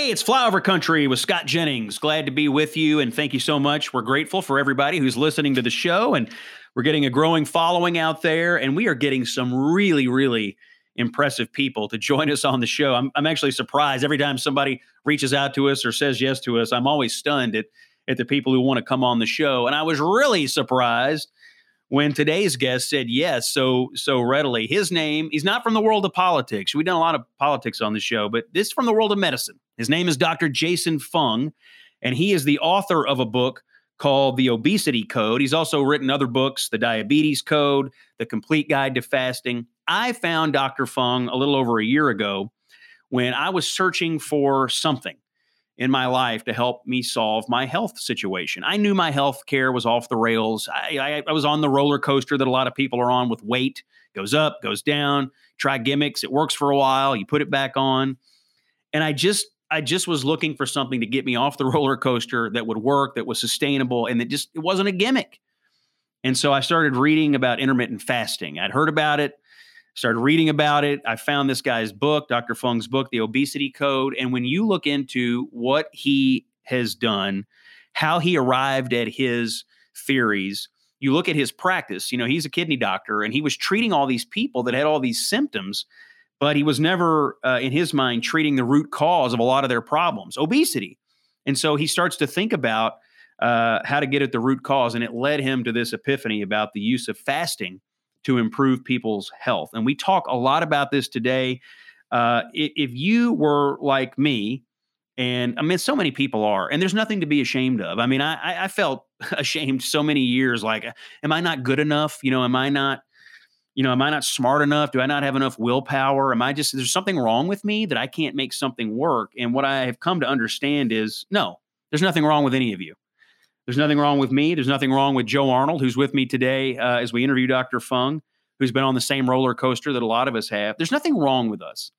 Hey, it's Flyover Country with Scott Jennings. Glad to be with you and thank you so much. We're grateful for everybody who's listening to the show and we're getting a growing following out there and we are getting some really, really impressive people to join us on the show. I'm, I'm actually surprised every time somebody reaches out to us or says yes to us. I'm always stunned at, at the people who want to come on the show. And I was really surprised when today's guest said yes so so readily. His name, he's not from the world of politics. We've done a lot of politics on the show, but this is from the world of medicine. His name is Dr. Jason Fung, and he is the author of a book called The Obesity Code. He's also written other books, The Diabetes Code, The Complete Guide to Fasting. I found Dr. Fung a little over a year ago when I was searching for something in my life to help me solve my health situation. I knew my health care was off the rails. I, I, I, was on the roller coaster that a lot of people are on with weight, goes up, goes down, try gimmicks. It works for a while, you put it back on. And I just, I just was looking for something to get me off the roller coaster that would work, that was sustainable, and that just, it wasn't a gimmick. And so I started reading about intermittent fasting. I'd heard about it started reading about it. I found this guy's book, Dr. Fung's book, The Obesity Code. And when you look into what he has done, how he arrived at his theories, you look at his practice. You know, he's a kidney doctor and he was treating all these people that had all these symptoms, but he was never, uh, in his mind, treating the root cause of a lot of their problems obesity. And so he starts to think about uh, how to get at the root cause. And it led him to this epiphany about the use of fasting to improve people's health. And we talk a lot about this today. Uh, if you were like me, and I mean, so many people are, and there's nothing to be ashamed of. I mean, I, I felt ashamed so many years. Like, am I not good enough? You know, am I not, you know, am I not smart enough? Do I not have enough willpower? Am I just, there's something wrong with me that I can't make something work? And what I have come to understand is no, there's nothing wrong with any of you. There's nothing wrong with me. There's nothing wrong with Joe Arnold, who's with me today uh, as we interview Dr. Fung, who's been on the same roller coaster that a lot of us have. There's nothing wrong with us.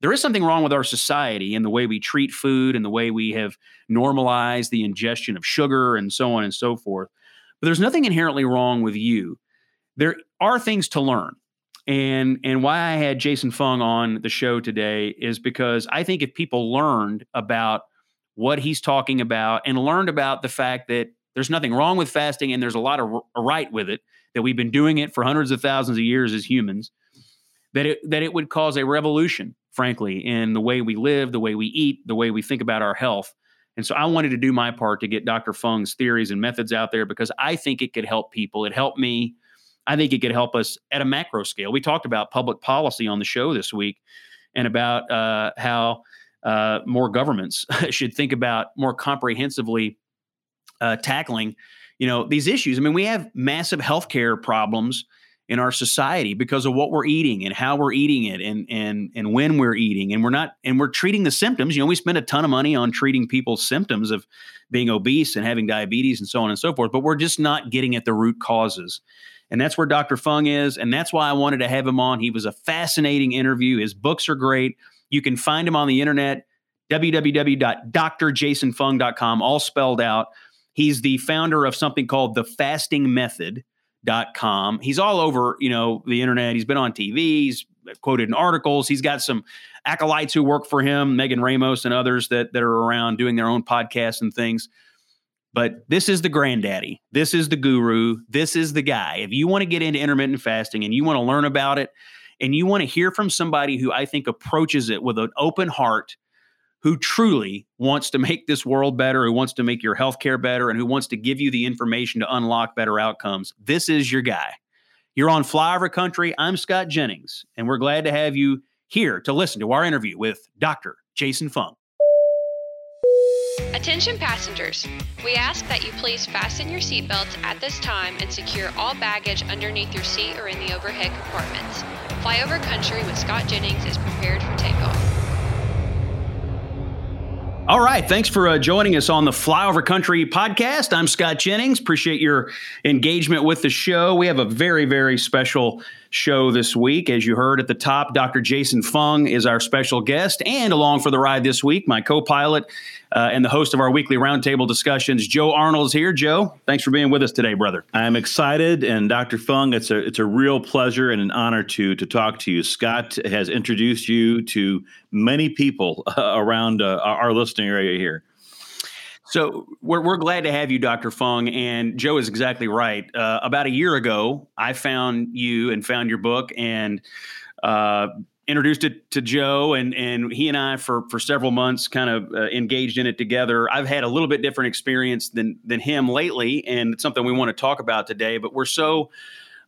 There is something wrong with our society and the way we treat food and the way we have normalized the ingestion of sugar and so on and so forth. But there's nothing inherently wrong with you. There are things to learn. And and why I had Jason Fung on the show today is because I think if people learned about what he's talking about and learned about the fact that there's nothing wrong with fasting and there's a lot of right with it that we've been doing it for hundreds of thousands of years as humans that it that it would cause a revolution frankly in the way we live the way we eat the way we think about our health and so I wanted to do my part to get Dr. Fung's theories and methods out there because I think it could help people. It helped me. I think it could help us at a macro scale. We talked about public policy on the show this week and about uh, how uh, more governments should think about more comprehensively uh, tackling, you know, these issues. I mean, we have massive healthcare problems in our society because of what we're eating and how we're eating it and and and when we're eating and we're not and we're treating the symptoms you know we spend a ton of money on treating people's symptoms of being obese and having diabetes and so on and so forth but we're just not getting at the root causes and that's where Dr. Fung is and that's why I wanted to have him on he was a fascinating interview his books are great you can find him on the internet, www.drjasonfung.com, all spelled out. He's the founder of something called the Fasting Method.com. He's all over, you know, the internet. He's been on TV. He's quoted in articles. He's got some acolytes who work for him, Megan Ramos and others that, that are around doing their own podcasts and things. But this is the granddaddy. This is the guru. This is the guy. If you want to get into intermittent fasting and you want to learn about it, and you want to hear from somebody who I think approaches it with an open heart, who truly wants to make this world better, who wants to make your healthcare better, and who wants to give you the information to unlock better outcomes, this is your guy. You're on Flyover Country. I'm Scott Jennings, and we're glad to have you here to listen to our interview with Dr. Jason Fung. Attention passengers, we ask that you please fasten your seatbelts at this time and secure all baggage underneath your seat or in the overhead compartments. Flyover Country with Scott Jennings is prepared for takeoff. All right. Thanks for uh, joining us on the Flyover Country podcast. I'm Scott Jennings. Appreciate your engagement with the show. We have a very, very special show this week. As you heard at the top, Dr. Jason Fung is our special guest, and along for the ride this week, my co pilot uh, and the host of our weekly roundtable discussions, Joe Arnold, is here. Joe, thanks for being with us today, brother. I'm excited, and Dr. Fung, it's a it's a real pleasure and an honor to to talk to you. Scott has introduced you to many people uh, around uh, our listening area here. So we're, we're glad to have you, Dr. Fung. And Joe is exactly right. Uh, about a year ago, I found you and found your book and uh, introduced it to Joe. And, and he and I, for, for several months, kind of uh, engaged in it together. I've had a little bit different experience than, than him lately. And it's something we want to talk about today. But we're so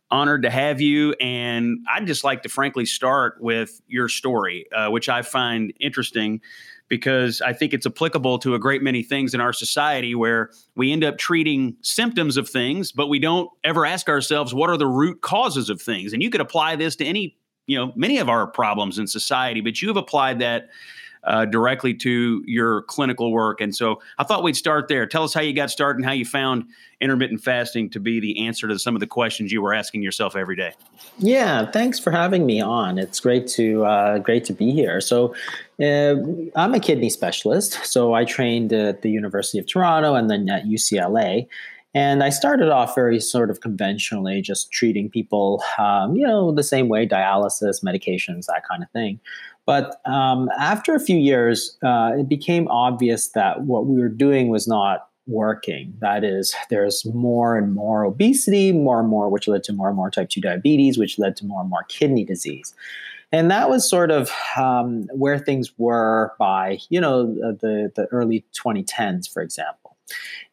honored to have you. And I'd just like to frankly start with your story, uh, which I find interesting because I think it's applicable to a great many things in our society where we end up treating symptoms of things, but we don't ever ask ourselves what are the root causes of things. And you could apply this to any, you know, many of our problems in society, but you have applied that uh, directly to your clinical work. And so I thought we'd start there. Tell us how you got started and how you found intermittent fasting to be the answer to some of the questions you were asking yourself every day. Yeah, thanks for having me on. It's great to uh, great to be here. So uh, I'm a kidney specialist. So I trained at the University of Toronto and then at UCLA. And I started off very sort of conventionally, just treating people, um, you know, the same way dialysis, medications, that kind of thing. But um, after a few years, uh, it became obvious that what we were doing was not working. That is, there's more and more obesity, more and more, which led to more and more type 2 diabetes, which led to more and more kidney disease. And that was sort of um, where things were by, you know, the, the early 2010s, for example.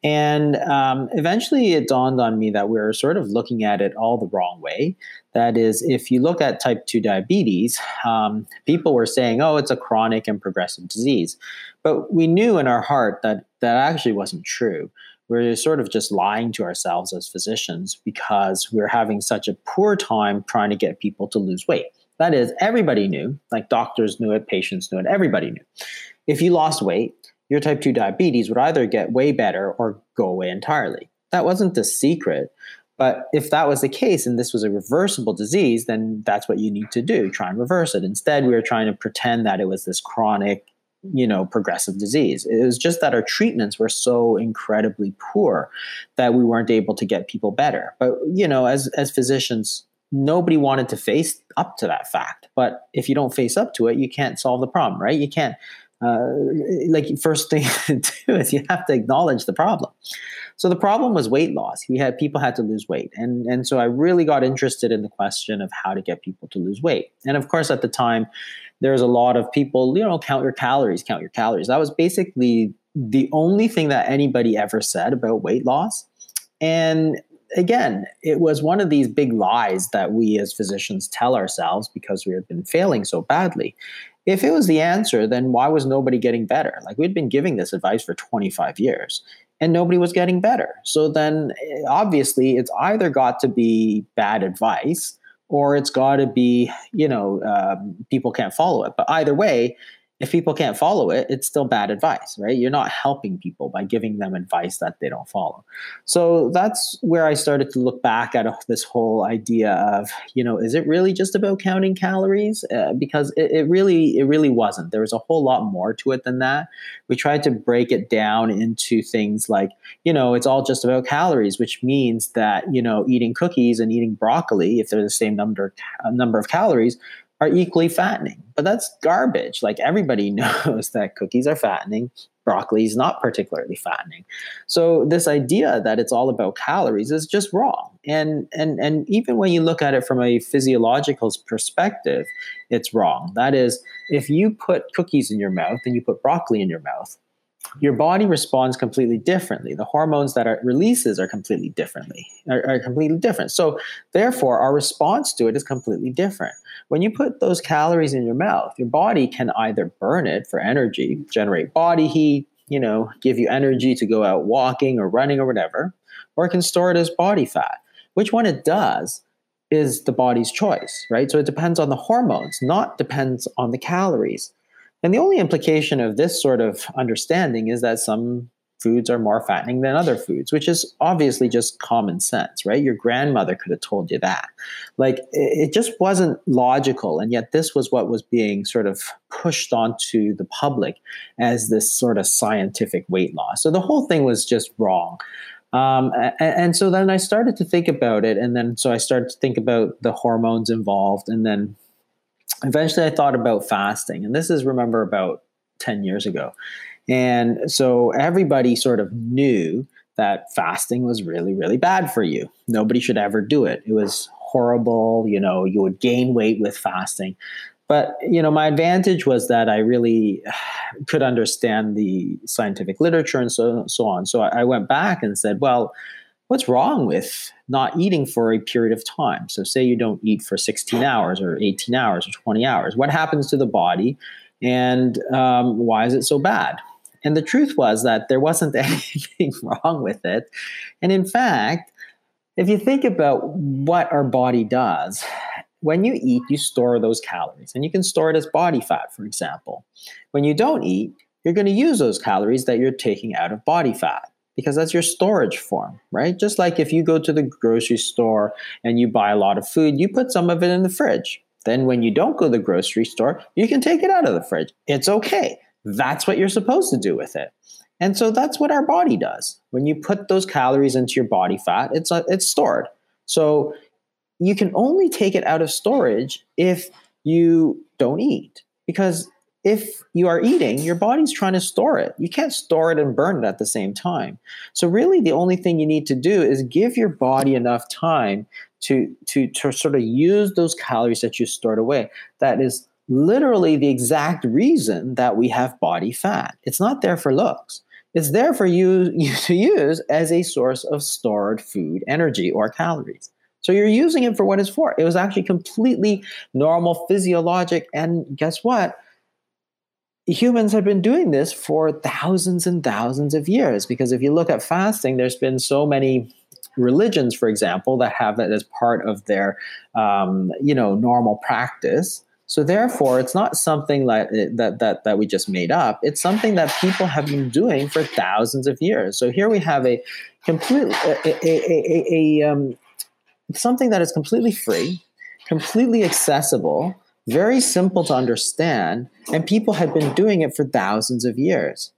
And um, eventually it dawned on me that we were sort of looking at it all the wrong way. That is, if you look at type 2 diabetes, um, people were saying, oh, it's a chronic and progressive disease. But we knew in our heart that that actually wasn't true. We're sort of just lying to ourselves as physicians because we're having such a poor time trying to get people to lose weight. That is, everybody knew, like doctors knew it, patients knew it, everybody knew. If you lost weight, your type 2 diabetes would either get way better or go away entirely. That wasn't the secret. But if that was the case and this was a reversible disease, then that's what you need to do try and reverse it. Instead, we were trying to pretend that it was this chronic, you know, progressive disease. It was just that our treatments were so incredibly poor that we weren't able to get people better. But, you know, as, as physicians, nobody wanted to face up to that fact. But if you don't face up to it, you can't solve the problem, right? You can't uh, like first thing to do is you have to acknowledge the problem. So the problem was weight loss. We had people had to lose weight, and and so I really got interested in the question of how to get people to lose weight. And of course, at the time, there was a lot of people, you know, count your calories, count your calories. That was basically the only thing that anybody ever said about weight loss. And again, it was one of these big lies that we as physicians tell ourselves because we have been failing so badly if it was the answer, then why was nobody getting better? Like we'd been giving this advice for 25 years and nobody was getting better. So then eh, obviously it's either got to be bad advice or it's got to be, you know, um, people can't follow it. But either way, if people can't follow it, it's still bad advice, right? You're not helping people by giving them advice that they don't follow. So that's where I started to look back at this whole idea of, you know, is it really just about counting calories? Uh, because it, it, really, it really wasn't. There was a whole lot more to it than that. We tried to break it down into things like, you know, it's all just about calories, which means that, you know, eating cookies and eating broccoli, if they're the same number number of calories, are equally fattening. But that's garbage. Like everybody knows that cookies are fattening, broccoli is not particularly fattening. So this idea that it's all about calories is just wrong. And and and even when you look at it from a physiological perspective, it's wrong. That is, if you put cookies in your mouth and you put broccoli in your mouth, your body responds completely differently. The hormones that it releases are completely differently, are, are, completely different. So therefore, our response to it is completely different. When you put those calories in your mouth, your body can either burn it for energy, generate body heat, you know, give you energy to go out walking or running or whatever, or it can store it as body fat. Which one it does is the body's choice, right? So it depends on the hormones, not depends on the calories. And the only implication of this sort of understanding is that some foods are more fattening than other foods, which is obviously just common sense, right? Your grandmother could have told you that. Like it just wasn't logical. And yet this was what was being sort of pushed onto the public as this sort of scientific weight loss. So the whole thing was just wrong. Um, and, and so then I started to think about it. And then so I started to think about the hormones involved. And then eventually I thought about fasting. And this is, remember, about 10 years ago. And so everybody sort of knew that fasting was really, really bad for you. Nobody should ever do it. It was horrible. You know, you would gain weight with fasting. But, you know, my advantage was that I really could understand the scientific literature and so, so on. So I went back and said, well, what's wrong with not eating for a period of time? So, say you don't eat for 16 hours or 18 hours or 20 hours. What happens to the body? And um, why is it so bad? And the truth was that there wasn't anything wrong with it. And in fact, if you think about what our body does, when you eat, you store those calories and you can store it as body fat, for example. When you don't eat, you're going to use those calories that you're taking out of body fat because that's your storage form, right? Just like if you go to the grocery store and you buy a lot of food, you put some of it in the fridge. Then when you don't go to the grocery store, you can take it out of the fridge. It's okay. That's what you're supposed to do with it. And so that's what our body does. When you put those calories into your body fat, it's uh, it's stored. So you can only take it out of storage if you don't eat. Because if you are eating, your body's trying to store it. You can't store it and burn it at the same time. So really the only thing you need to do is give your body enough time to to to sort of use those calories that you stored away. That is literally the exact reason that we have body fat. It's not there for looks. It's there for you, you to use as a source of stored food energy or calories. So you're using it for what it's for. It was actually completely normal, physiologic, and guess what? Humans have been doing this for thousands and thousands of years. Because if you look at fasting, there's been so many religions, for example, that have it as part of their, um, you know, normal practice. So therefore, it's not something like eh, that, that that we just made up. It's something that people have been doing for thousands of years. So here we have a complete a, a, a, a um, something that is completely free, completely accessible, very simple to understand, and people had been doing it for thousands of years,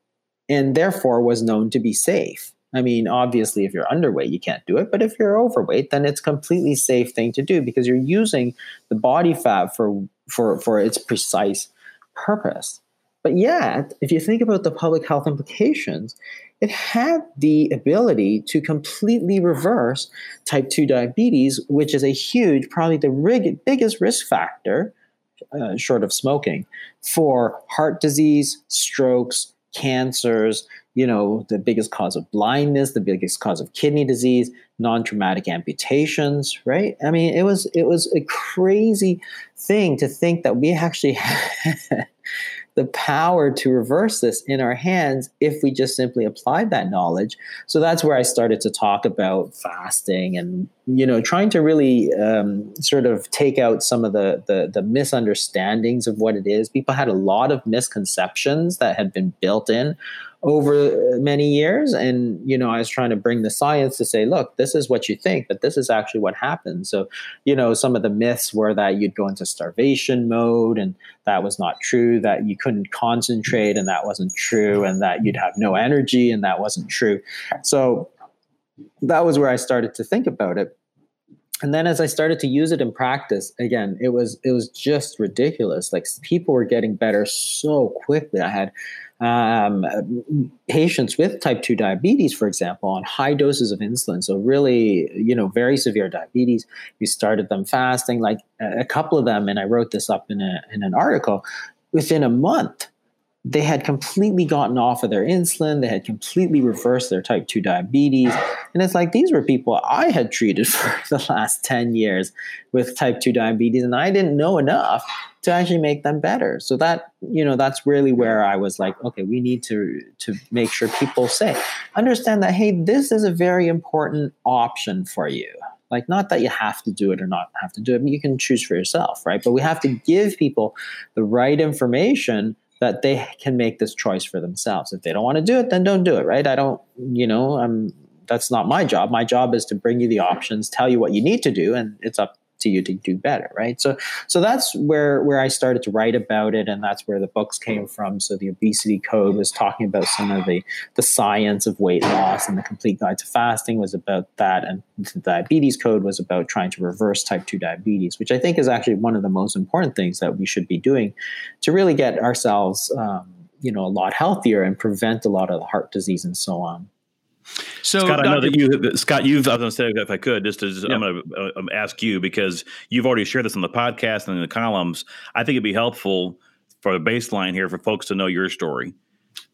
and therefore was known to be safe. I mean, obviously, if you're underweight, you can't do it. But if you're overweight, then it's completely safe thing to do because you're using the body fat for for for its precise purpose. But yet, if you think about the public health implications, it had the ability to completely reverse type 2 diabetes, which is a huge, probably the rig- biggest risk factor, uh, short of smoking, for heart disease, strokes, cancers, you know, the biggest cause of blindness, the biggest cause of kidney disease, non-traumatic amputations, right? I mean, it was it was a crazy thing to think that we actually had the power to reverse this in our hands if we just simply applied that knowledge. So that's where I started to talk about fasting and you know trying to really um, sort of take out some of the, the the misunderstandings of what it is. People had a lot of misconceptions that had been built in over uh, many years. And you know i was trying to bring the science to say look this is what you think but this is actually what happens so you know some of the myths were that you'd go into starvation mode and that was not true that you couldn't concentrate and that wasn't true and that you'd have no energy and that wasn't true. So that was where i started to think about it. And then as i started to use it in practice again it was it was just ridiculous. Like people were getting better so quickly. I had um, patients with type 2 diabetes, for example, on high doses of insulin. So, really, you know, very severe diabetes. We started them fasting, like a couple of them, and I wrote this up in, a, in an article. Within a month, they had completely gotten off of their insulin. They had completely reversed their type 2 diabetes. And it's like these were people I had treated for the last 10 years with type 2 diabetes, and I didn't know enough to actually make them better. So that, you know, that's really where I was like, okay, we need to to make sure people say, understand that, hey, this is a very important option for you. Like, not that you have to do it or not have to do it, you can choose for yourself, right? But we have to give people the right information that they can make this choice for themselves. If they don't want to do it, then don't do it, right? I don't, you know, I'm that's not my job. My job is to bring you the options, tell you what you need to do, and it's up to you to do better right? So so that's where where i started to write about it and that's where the books came from. So the obesity code was talking about some of the the science of weight loss and the complete guide to fasting was about that and the diabetes code was about trying to reverse type 2 diabetes which i think is actually one of the most important things that we should be doing to really get ourselves um, you know a lot healthier and prevent a lot of the heart disease and so on so, Scott, Dr. I know that you, Scott, you've. I was going to say if I could, just, to, yeah. I'm going to uh, ask you because you've already shared this on the podcast and in the columns. I think it'd be helpful for the baseline here for folks to know your story.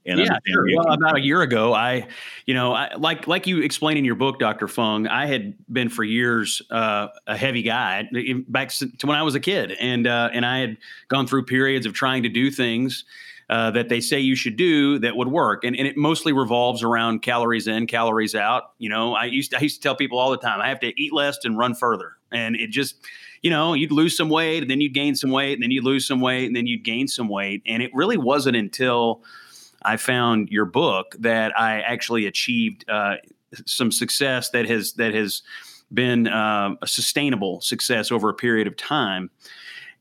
And yeah, sure. Well, about a year ago, I, you know, I, like like you explain in your book, Doctor Fung, I had been for years uh, a heavy guy back to when I was a kid, and uh, and I had gone through periods of trying to do things uh, that they say you should do that would work. And, and it mostly revolves around calories in, calories out. You know, I used to, I used to tell people all the time, I have to eat less and run further. And it just, you know, you'd lose some weight and then you'd gain some weight and then you'd lose some weight and then you'd gain some weight. And it really wasn't until I found your book that I actually achieved uh, some success that has, that has been uh, a sustainable success over a period of time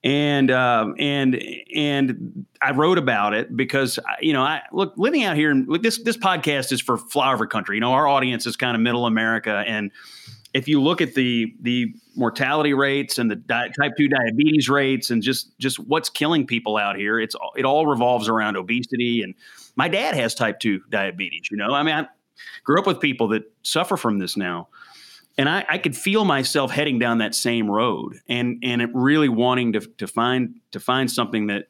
and uh, and and I wrote about it because you know I look living out here and this this podcast is for flyover country. You know, our audience is kind of middle America, and if you look at the the mortality rates and the di- type two diabetes rates and just just what's killing people out here, it's it all revolves around obesity. And my dad has type two diabetes. You know, I mean, I grew up with people that suffer from this now and I, I, could feel myself heading down that same road and and really wanting to to find to find something that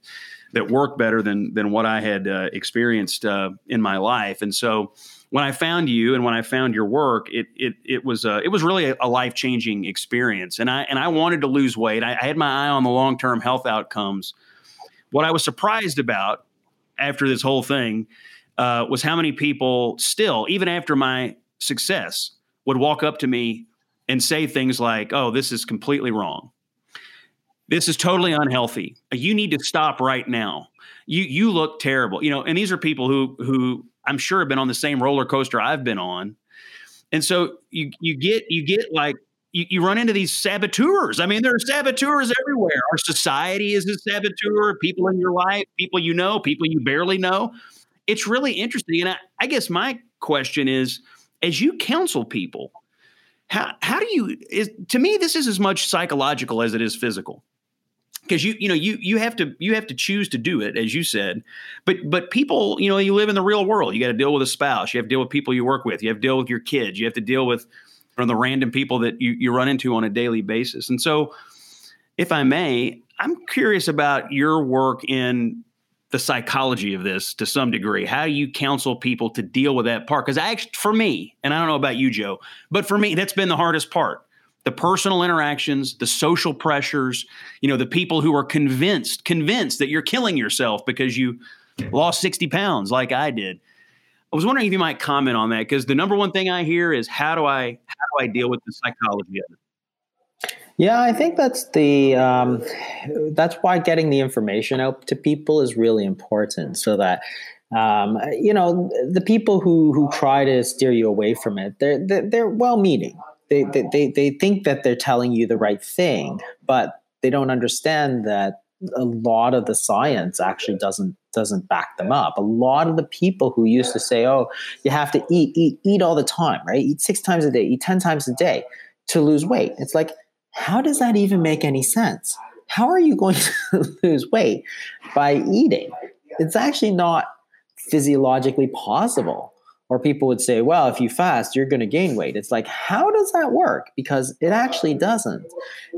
that worked better than than what I had uh, experienced uh, in my life. And so when I found you and when I found your work, it it it was uh, it was really a, a life changing experience. And I and I wanted to lose weight. I, I had my eye on the long term health outcomes. What I was surprised about after this whole thing uh, was how many people still, even after my success, would walk up to me and say things like, "Oh, this is completely wrong. This is totally unhealthy. You need to stop right now. You you look terrible." You know, and these are people who who I'm sure have been on the same roller coaster I've been on. And so you you get you get like you, you run into these saboteurs. I mean, there are saboteurs everywhere. Our society is a saboteur. People in your life, people you know, people you barely know. It's really interesting. And I, I guess my question is as you counsel people, how how do you is to me this is as much psychological as it is physical. Because you you know you you have to you have to choose to do it as you said. But but people you know you live in the real world. You got to deal with a spouse. You have to deal with people you work with. You have to deal with your kids. You have to deal with the random people that you, you run into on a daily basis. And so if i may i'm curious about your work in the psychology of this to some degree. How do you counsel people to deal with that part? Because I actually, for me, and I don't know about you, Joe, but for me, that's been the hardest part. The personal interactions, the social pressures, you know, the people who are convinced, convinced that you're killing yourself because you lost 60 pounds like I did. I was wondering if you might comment on that because the number one thing I hear is how do I how do I deal with the psychology of it? Yeah, I think that's the um, that's why getting the information out to people is really important, so that um, you know the people who who try to steer you away from it, they're they're, they're well meaning. They, they they think that they're telling you the right thing, but they don't understand that a lot of the science actually doesn't doesn't back them up. A lot of the people who used to say, "Oh, you have to eat, eat, eat all the time, right? Eat six times a day, eat ten times a day to lose weight." It's like how does that even make any sense? How are you going to lose weight by eating? It's actually not physiologically possible. Or people would say, well, if you fast, you're going to gain weight. It's like, how does that work? Because it actually doesn't.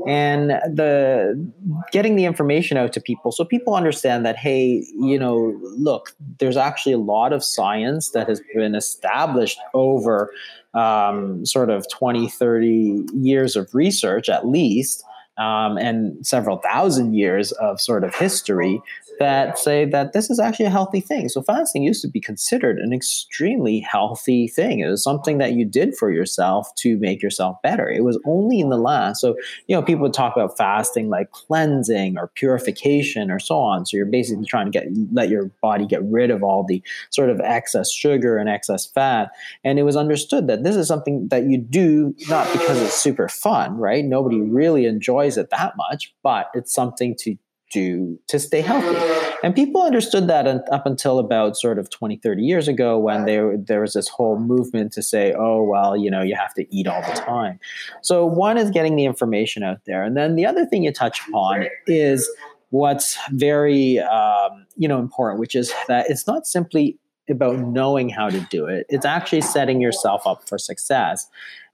And the getting the information out to people so people understand that, hey, you know, look, there's actually a lot of science that has been established over um, sort of 20, 30 years of research at least um, and several thousand years of sort of history that say that this is actually a healthy thing. So fasting used to be considered an extremely healthy thing. It was something that you did for yourself to make yourself better. It was only in the last. So, you know, people talk about fasting like cleansing or purification or so on. So you're basically trying to get let your body get rid of all the sort of excess sugar and excess fat. And it was understood that this is something that you do not because it's super fun, right? Nobody really enjoys it that much, but it's something to do to stay healthy. And people understood that up until about sort of 20, 30 years ago when there, there was this whole movement to say, oh, well, you know, you have to eat all the time. So one is getting the information out there. And then the other thing you touch upon is what's very, um, you know, important, which is that it's not simply about knowing how to do it. It's actually setting yourself up for success.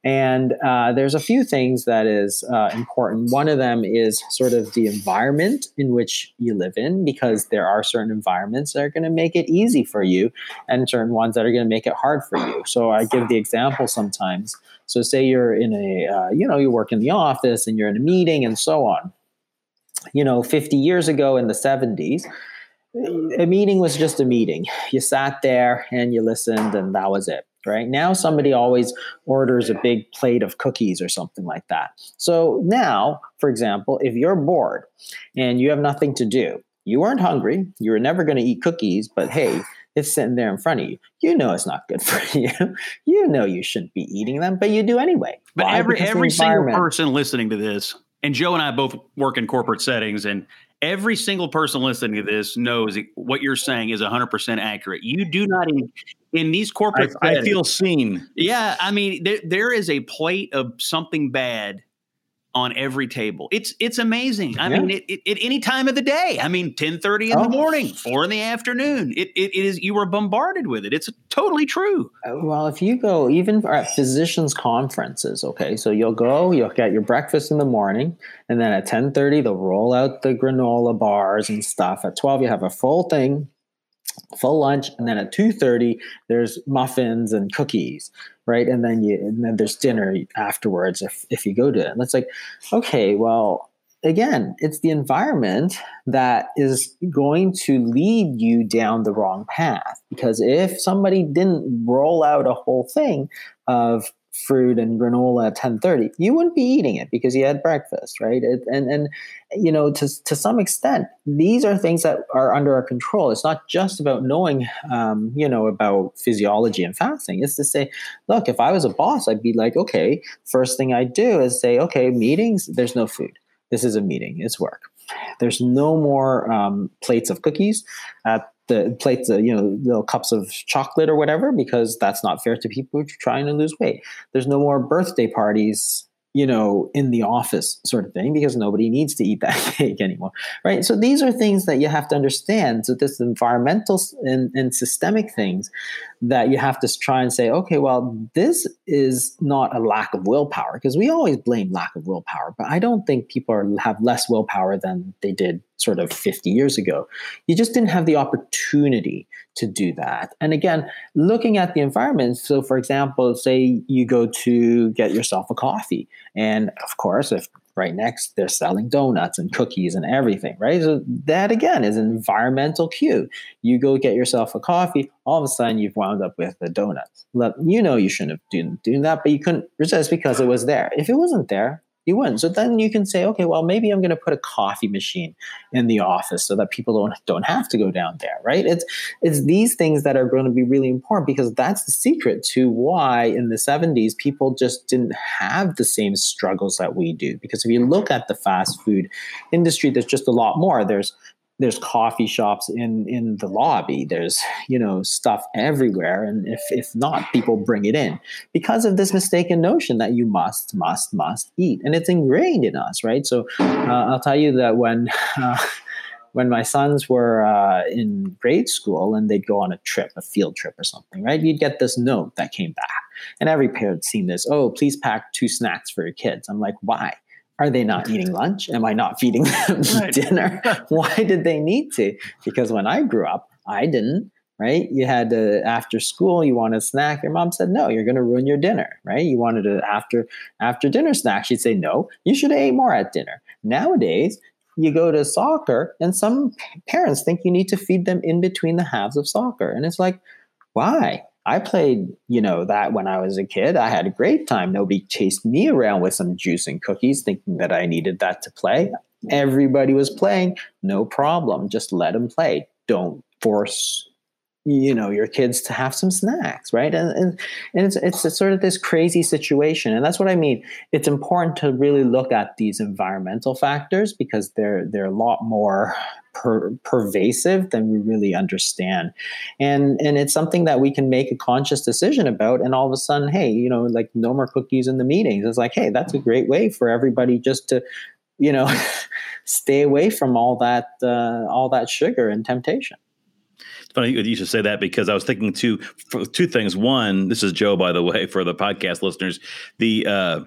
And uh, there's a few things that is uh, important. One of them is sort of the environment in which you live in, because there are certain environments that are going to make it easy for you, and certain ones that are going to make it hard for you. So I give the example sometimes. So say you're in a, uh, you know, you work in the office and you're in a meeting and so on. You know, 50 years ago in the 70s, a meeting was just a meeting. You sat there and you listened, and that was it right? Now somebody always orders a big plate of cookies or something like that. So now, for example, if you're bored and you have nothing to do, you weren't hungry, you were never going to eat cookies, but hey, it's sitting there in front of you. You know it's not good for you. you know you shouldn't be eating them, but you do anyway. But Why? every every single person listening to this, and Joe and I both work in corporate settings, and every single person listening to this knows what you're saying is 100% accurate. You do not in, in these corporate I, I, feel seen. Yeah, I mean there, there is a plate of something bad on every table. It's it's amazing. I yeah. mean, it, it, at any time of the day. I mean, ten thirty in oh. the morning, four in the afternoon. It, it, it is you were bombarded with it. It's totally true. Uh, well, if you go even at physicians conferences, okay, so you'll go, you'll get your breakfast in the morning, and then at ten thirty they'll roll out the granola bars and stuff. At twelve you have a full thing full lunch and then at 2.30 there's muffins and cookies right? And then you and then there's dinner afterwards if, if you go to it. And it's like okay well again it's the environment that is going to lead you down the wrong path. Because if somebody didn't roll out a whole thing of fruit and granola at 10:30 you wouldn't be eating it because you had breakfast right? It, and and you know to to some extent these are things that are under our control. It's not just about knowing um, you know about physiology and fasting. It's to say look if i was a boss i'd be like okay first thing i do is say okay meetings there's no food. This is a meeting. It's work. There's no more um, plates of cookies at the plates, of, you know, little cups of chocolate or whatever, because that's not fair to people who are trying to lose weight. There's no more birthday parties you know, in the office sort of thing, because nobody needs to eat that cake anymore, right? So these are things that you have to understand. So this environmental and, and systemic things that you have to try and say, okay, well, this is not a lack of willpower, because we always blame lack of willpower, but I don't think people are, have less willpower than they did sort of 50 years ago. You just didn't have the opportunity to do that. And again, looking at the environment. So, for example, say you go to get yourself a coffee, and of course, if right next they're selling donuts and cookies and everything, right? So that again is an environmental cue. You go get yourself a coffee, all of a sudden you've wound up with a donut You know you shouldn't have done, done that, but you couldn't resist because it was there. If it wasn't there, you wouldn't. So then you can say, okay, well, maybe I'm going to put a coffee machine in the office so that people don't don't have to go down there, right? It's it's these things that are going to be really important because that's the secret to why in the 70s people just didn't have the same struggles that we do. Because if you look at the fast food industry, there's just a lot more. There's there's coffee shops in in the lobby. There's you know stuff everywhere. And if if not people bring it in because of this mistaken notion that you must must must eat. And it's ingrained in us right? So uh, i'll tell you that when uh, when my sons were uh, in grade school and they'd go on a trip a field trip or something right? You'd get this note that came back. And every parent's seen this oh please pack two snacks for your kids. I'm like why are they not eating lunch? Am I not feeding them right. dinner? Why did they need to? Because when I grew up, I didn't. right? You had to, after school, you wanted a snack. Your mom said, no, you're going to ruin your dinner, right? You wanted to after after dinner snack. She'd say, no, you should have ate more at dinner. Nowadays, you go to soccer, and some parents think you need to feed them in between the halves of soccer, and it's like, why? I played, you know, that when I was a kid. I had a great time. Nobody chased me around with some juice and cookies thinking that I needed that to play. Everybody was playing, no problem. Just let them play. Don't force you know your kids to have some snacks right? And and, and it's, it's, sort of this crazy situation. And that's what i mean. It's important to really look at these environmental factors because they're they're a lot more per, pervasive than we really understand. And and it's something that we can make a conscious decision about and all of a sudden hey you know like no more cookies in the meetings. It's like hey that's a great way for everybody just to you know stay away from all that uh, all that sugar and temptation funny you should say that because I was thinking two two things. One, this is Joe, by the way, for the podcast listeners. The uh,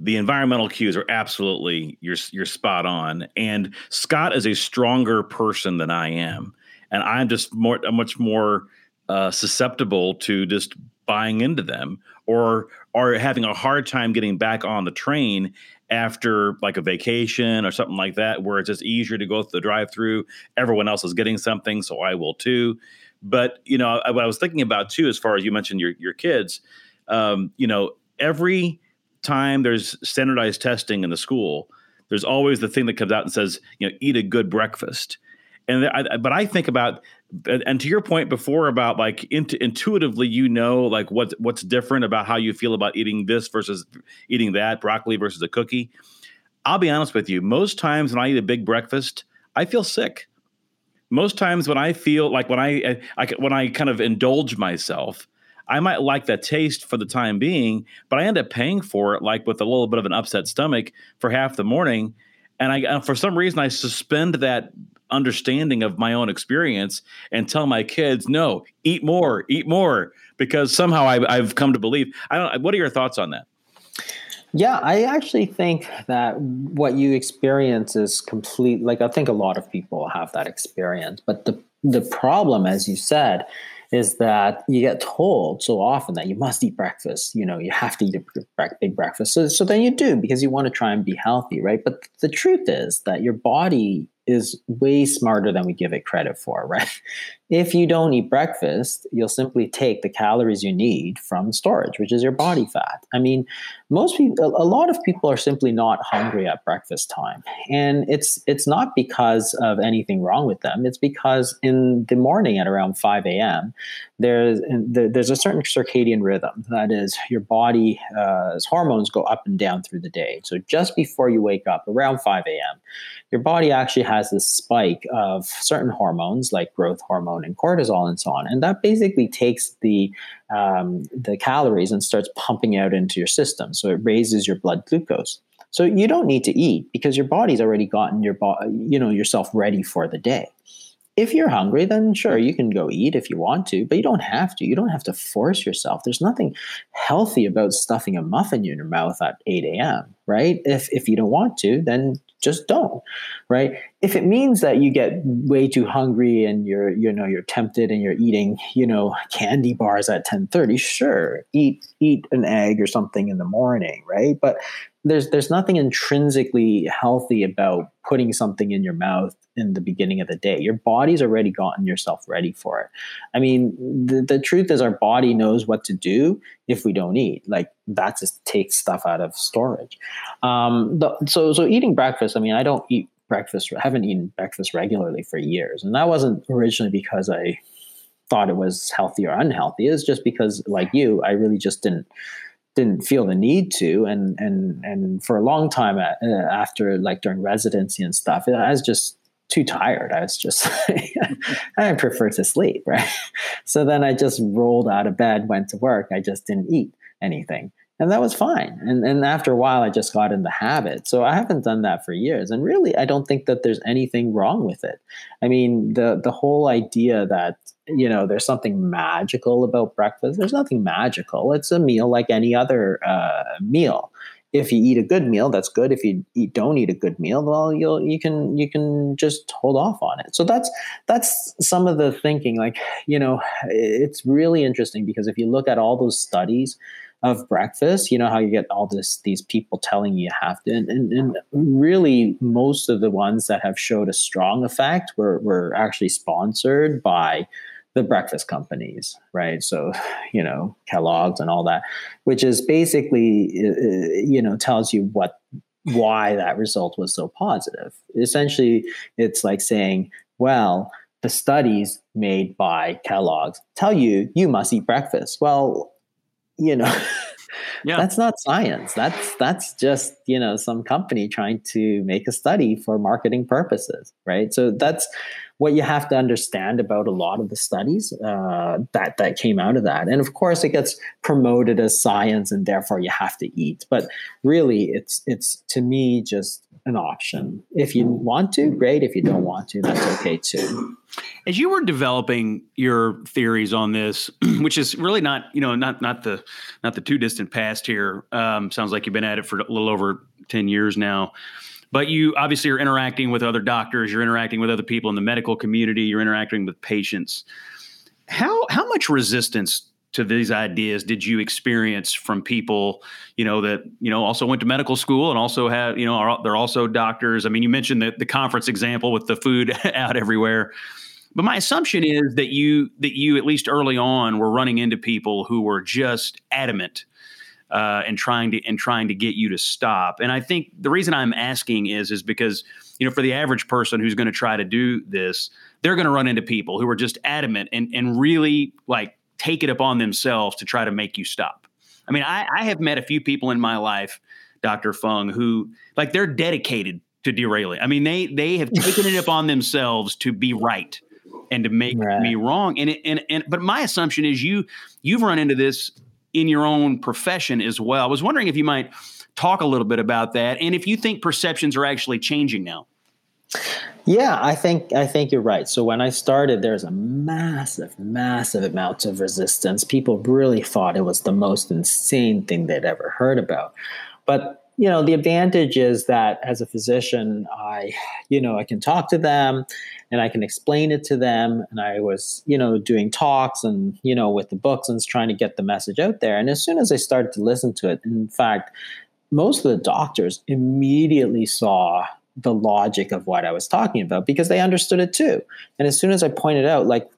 the environmental cues are absolutely you're you're spot on. And Scott is a stronger person than I am, and I'm just more much more uh, susceptible to just buying into them or are having a hard time getting back on the train after like a vacation or something like that, where it's just easier to go through the drive through. Everyone else is getting something, so I will too. But you know, I, what I was thinking about too, as far as you mentioned your your kids, um, you know, every time there's standardized testing in the school, there's always the thing that comes out and says, you know, eat a good breakfast. And I, but I think about and to your point before about like int- intuitively you know like what what's different about how you feel about eating this versus eating that broccoli versus a cookie. I'll be honest with you most times when i eat a big breakfast i feel sick. Most times when i feel like when i, I when i kind of indulge myself i might like that taste for the time being but i end up paying for it like with a little bit of an upset stomach for half the morning. And i for some reason i suspend that understanding of my own experience and tell my kids, no, eat more, eat more, because somehow I've, I've come to believe. I don't. What are your thoughts on that? Yeah, I actually think that what you experience is complete. Like I think a lot of people have that experience, but the the problem, as you said, is that you get told so often that you must eat breakfast. You know, you have to eat a big breakfast. So, so then you do because you want to try and be healthy, right? But the truth is that your body is way smarter than we give it credit for, right? If you don't eat breakfast, you'll simply take the calories you need from storage, which is your body fat. I mean, most people, a lot of people are simply not hungry at breakfast time, and it's it's not because of anything wrong with them. It's because in the morning at around five a.m., there's there's a certain circadian rhythm that is your body's uh, hormones go up and down through the day. So just before you wake up, around five a.m., your body actually has this spike of certain hormones like growth hormone and cortisol and so on, and that basically takes the um, the calories and starts pumping out into your system. So it raises your blood glucose. So you don't need to eat because your body's already gotten your bo- you know yourself ready for the day if you're hungry, then sure, you can go eat if you want to, but you don't have to. You don't have to force yourself. There's nothing healthy about stuffing a muffin in your mouth at 8 a.m., right? If, if you don't want to, then just don't, right? If it means that you get way too hungry and you're, you know, you're tempted and you're eating, you know, candy bars at 1030, sure, eat, eat an egg or something in the morning, right? But there's there's nothing intrinsically healthy about putting something in your mouth in the beginning of the day. Your body's already gotten yourself ready for it. I mean, the, the truth is our body knows what to do if we don't eat. Like that just takes stuff out of storage. Um, the, so so eating breakfast. I mean, I don't eat breakfast. I haven't eaten breakfast regularly for years, and that wasn't originally because I thought it was healthy or unhealthy. It's just because, like you, I really just didn't didn't feel the need to and and and for a long time uh, after like during residency and stuff i was just too tired. I was just i prefer to sleep right? So then i just rolled out of bed went to work. I just didn't eat anything and that was fine and and after a while i just got in the habit so i haven't done that for years and really i don't think that there's anything wrong with it i mean the the whole idea that you know there's something magical about breakfast there's nothing magical it's a meal like any other uh, meal if you eat a good meal, that's good. If you eat, don't eat a good meal, well, you'll you can you can just hold off on it. So that's that's some of the thinking. Like you know, it's really interesting because if you look at all those studies of breakfast, you know how you get all this these people telling you you have to, and, and, and really most of the ones that have showed a strong effect were were actually sponsored by the breakfast companies, right? So, you know, Kellogg's and all that, which is basically, uh, uh, you know, tells you what why that result was so positive. Essentially, it's like saying, well, the studies made by Kellogg's tell you you must eat breakfast. Well, you know, yeah. that's not science. That's that's just you know some company trying to make a study for marketing purposes, right? So that's what you have to understand about a lot of the studies uh, that that came out of that. And of course, it gets promoted as science, and therefore you have to eat. But really, it's it's to me just an option. If you want to, great. If you don't want to, that's okay too. As you were developing your theories on this, which is really not you know not not the not the too distant past here. Um, sounds like you've been at it for a little over ten years now but you obviously are interacting with other doctors you're interacting with other people in the medical community you're interacting with patients how how much resistance to these ideas did you experience from people you know that you know also went to medical school and also have you know are, they're also doctors i mean you mentioned the, the conference example with the food out everywhere but my assumption is that you that you at least early on were running into people who were just adamant uh, and trying to and trying to get you to stop. And I think the reason I'm asking is is because you know for the average person who's going to try to do this, they're going to run into people who are just adamant and and really like take it upon themselves to try to make you stop. I mean, I, I have met a few people in my life, Dr. Fung, who like they're dedicated to derailing. I mean, they they have taken it upon themselves to be right and to make right. me wrong. And, it, and and but my assumption is you you've run into this in your own profession as well. I was wondering if you might talk a little bit about that and if you think perceptions are actually changing now. Yeah, I think I think you're right. So when I started, there's a massive, massive amount of resistance. People really thought it was the most insane thing they'd ever heard about. But you know, the advantage is that as a physician, I, you know, I can talk to them and I can explain it to them. And I was, you know, doing talks and, you know, with the books and trying to get the message out there. And as soon as I started to listen to it, in fact, most of the doctors immediately saw the logic of what I was talking about because they understood it too. And as soon as I pointed out, like,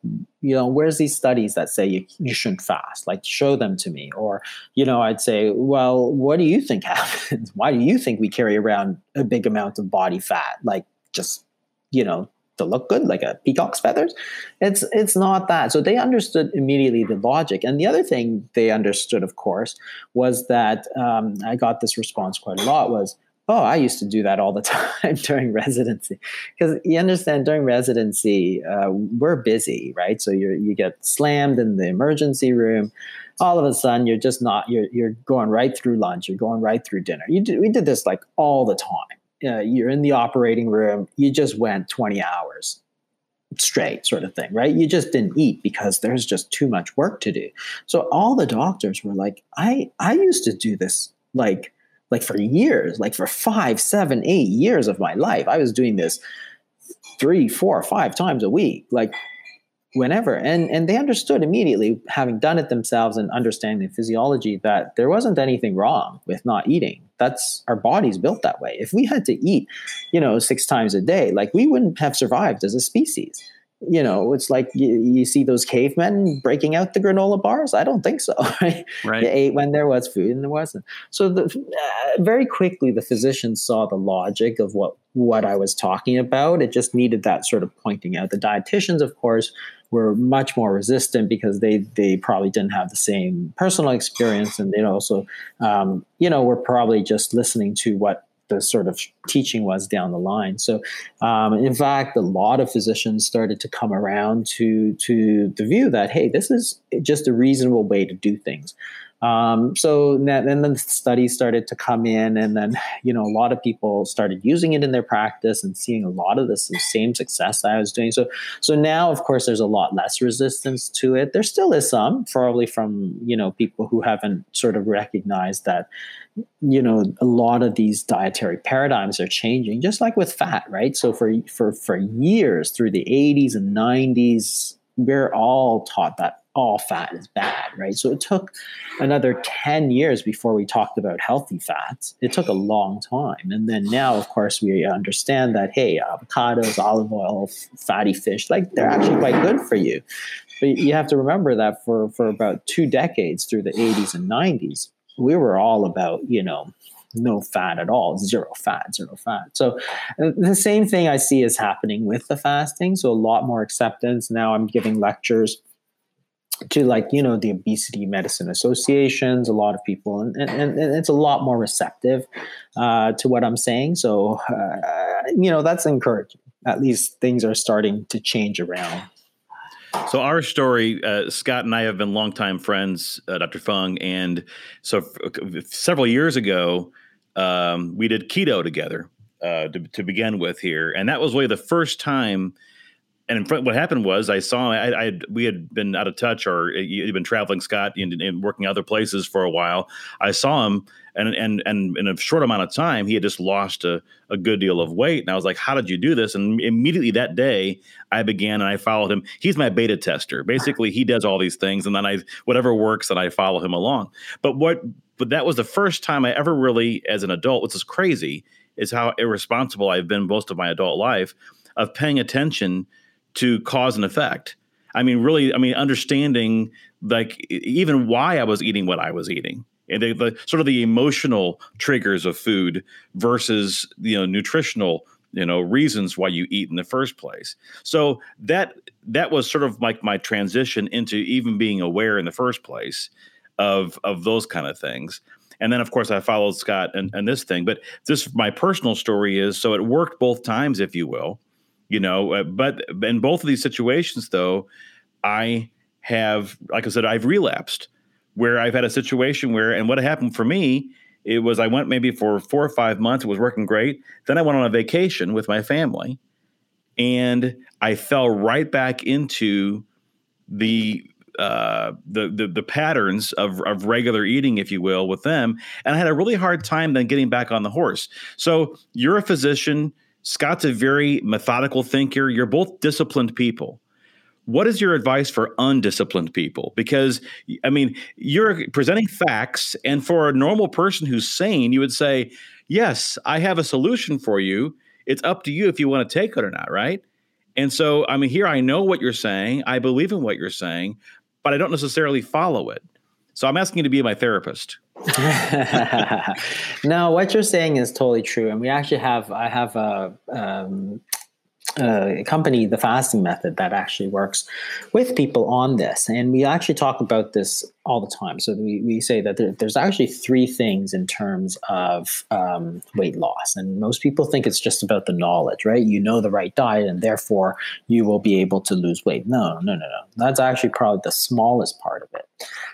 you know, where's these studies that say you, you shouldn't fast? Like, show them to me. Or, you know, I'd say, well, what do you think happens? Why do you think we carry around a big amount of body fat? Like, just, you know, to look good, like a peacock's feathers. It's it's not that. So they understood immediately the logic. And the other thing they understood, of course, was that um, I got this response quite a lot was, Oh, I used to do that all the time during residency. Because you understand, during residency, uh, we're busy, right? So you you get slammed in the emergency room. All of a sudden, you're just not. You're you're going right through lunch. You're going right through dinner. You do, we did this like all the time. Uh, you're in the operating room. You just went 20 hours straight sort of thing right you just didn't eat because there's just too much work to do so all the doctors were like i i used to do this like like for years, like for five, seven, eight years of my life. I was doing this three, four, five times a week, like whenever. And and they understood immediately, having done it themselves and understanding physiology, that there wasn't anything wrong with not eating. That's our body's built that way. If we had to eat, you know, six times a day, like we wouldn't have survived as a species you know, it's like you, you, see those cavemen breaking out the granola bars. I don't think so. Right? right. They ate when there was food and there wasn't. So the, uh, very quickly, the physicians saw the logic of what what I was talking about. It just needed that sort of pointing out. The dietitians, of course, were much more resistant because they they probably didn't have the same personal experience, and they also, um, you know, were probably just listening to what the sort of teaching was down the line. So, um, in fact, a lot of physicians started to come around to to the view that hey, this is just a reasonable way to do things. Um, so and then the studies started to come in, and then you know a lot of people started using it in their practice and seeing a lot of this same success I was doing. So so now, of course, there's a lot less resistance to it. There still is some, probably from you know people who haven't sort of recognized that you know a lot of these dietary paradigms are changing just like with fat right so for for for years through the 80s and 90s we're all taught that all fat is bad, right? So it took another 10 years before we talked about healthy fats. It took a long time. And then now, of course, we understand that, hey, avocados, olive oil, fatty fish, like they're actually quite good for you. But you have to remember that for, for about two decades through the 80s and 90s, we were all about, you know, no fat at all, zero fat, zero fat. So uh, the same thing I see is happening with the fasting. So a lot more acceptance. Now I'm giving lectures to like you know the obesity medicine associations a lot of people and, and, and it's a lot more receptive uh, to what i'm saying so uh, you know that's encouraging at least things are starting to change around so our story, uh, Scott and I have been longtime friends, uh, Dr. Fung, and so f- several years ago, um, we did keto together uh, to, to, begin with here, and that was really the first time. And what happened was, I saw I, I we had been out of touch, or uh, you'd been traveling, Scott, and, and working other places for a while. I saw him, and and and in a short amount of time, he had just lost a, a good deal of weight. And I was like, "How did you do this?" And immediately that day, I began and I followed him. He's my beta tester. Basically, he does all these things, and then I whatever works, and I follow him along. But what but that was the first time I ever really, as an adult, which is crazy, is how irresponsible I've been most of my adult life of paying attention to cause and effect. I mean, really, I mean, understanding like even why I was eating what I was eating and the, the sort of the emotional triggers of food versus you know nutritional you know reasons why you eat in the first place so that that was sort of like my transition into even being aware in the first place of of those kind of things. And then, of course, I followed Scott and, and this thing. But this, my personal story is so it worked both times, if you will, you know. Uh, but in both of these situations, though, I have, like I said, I've relapsed where I've had a situation where, and what happened for me, it was I went maybe for four or five months, it was working great. Then I went on a vacation with my family and I fell right back into the uh, the, the, the patterns of of regular eating, if you will, with them, and I had a really hard time then getting back on the horse. So you're a physician. Scott's a very methodical thinker. You're both disciplined people. What is your advice for undisciplined people? Because I mean, you're presenting facts, and for a normal person who's sane, you would say, "Yes, I have a solution for you. It's up to you if you want to take it or not." Right? And so, I mean, here I know what you're saying. I believe in what you're saying, but I don't necessarily follow it. So I'm asking you to be my therapist. no, what you're saying is totally true, and we actually have I have a um, company, the fasting method, that actually works with people on this. And we actually talk about this all the time. So we, we say that there, there's actually three things in terms of um, weight loss. And most people think it's just about the knowledge, right? You know the right diet, and therefore you will be able to lose weight. No, no, no, no. That's actually probably the smallest part of it.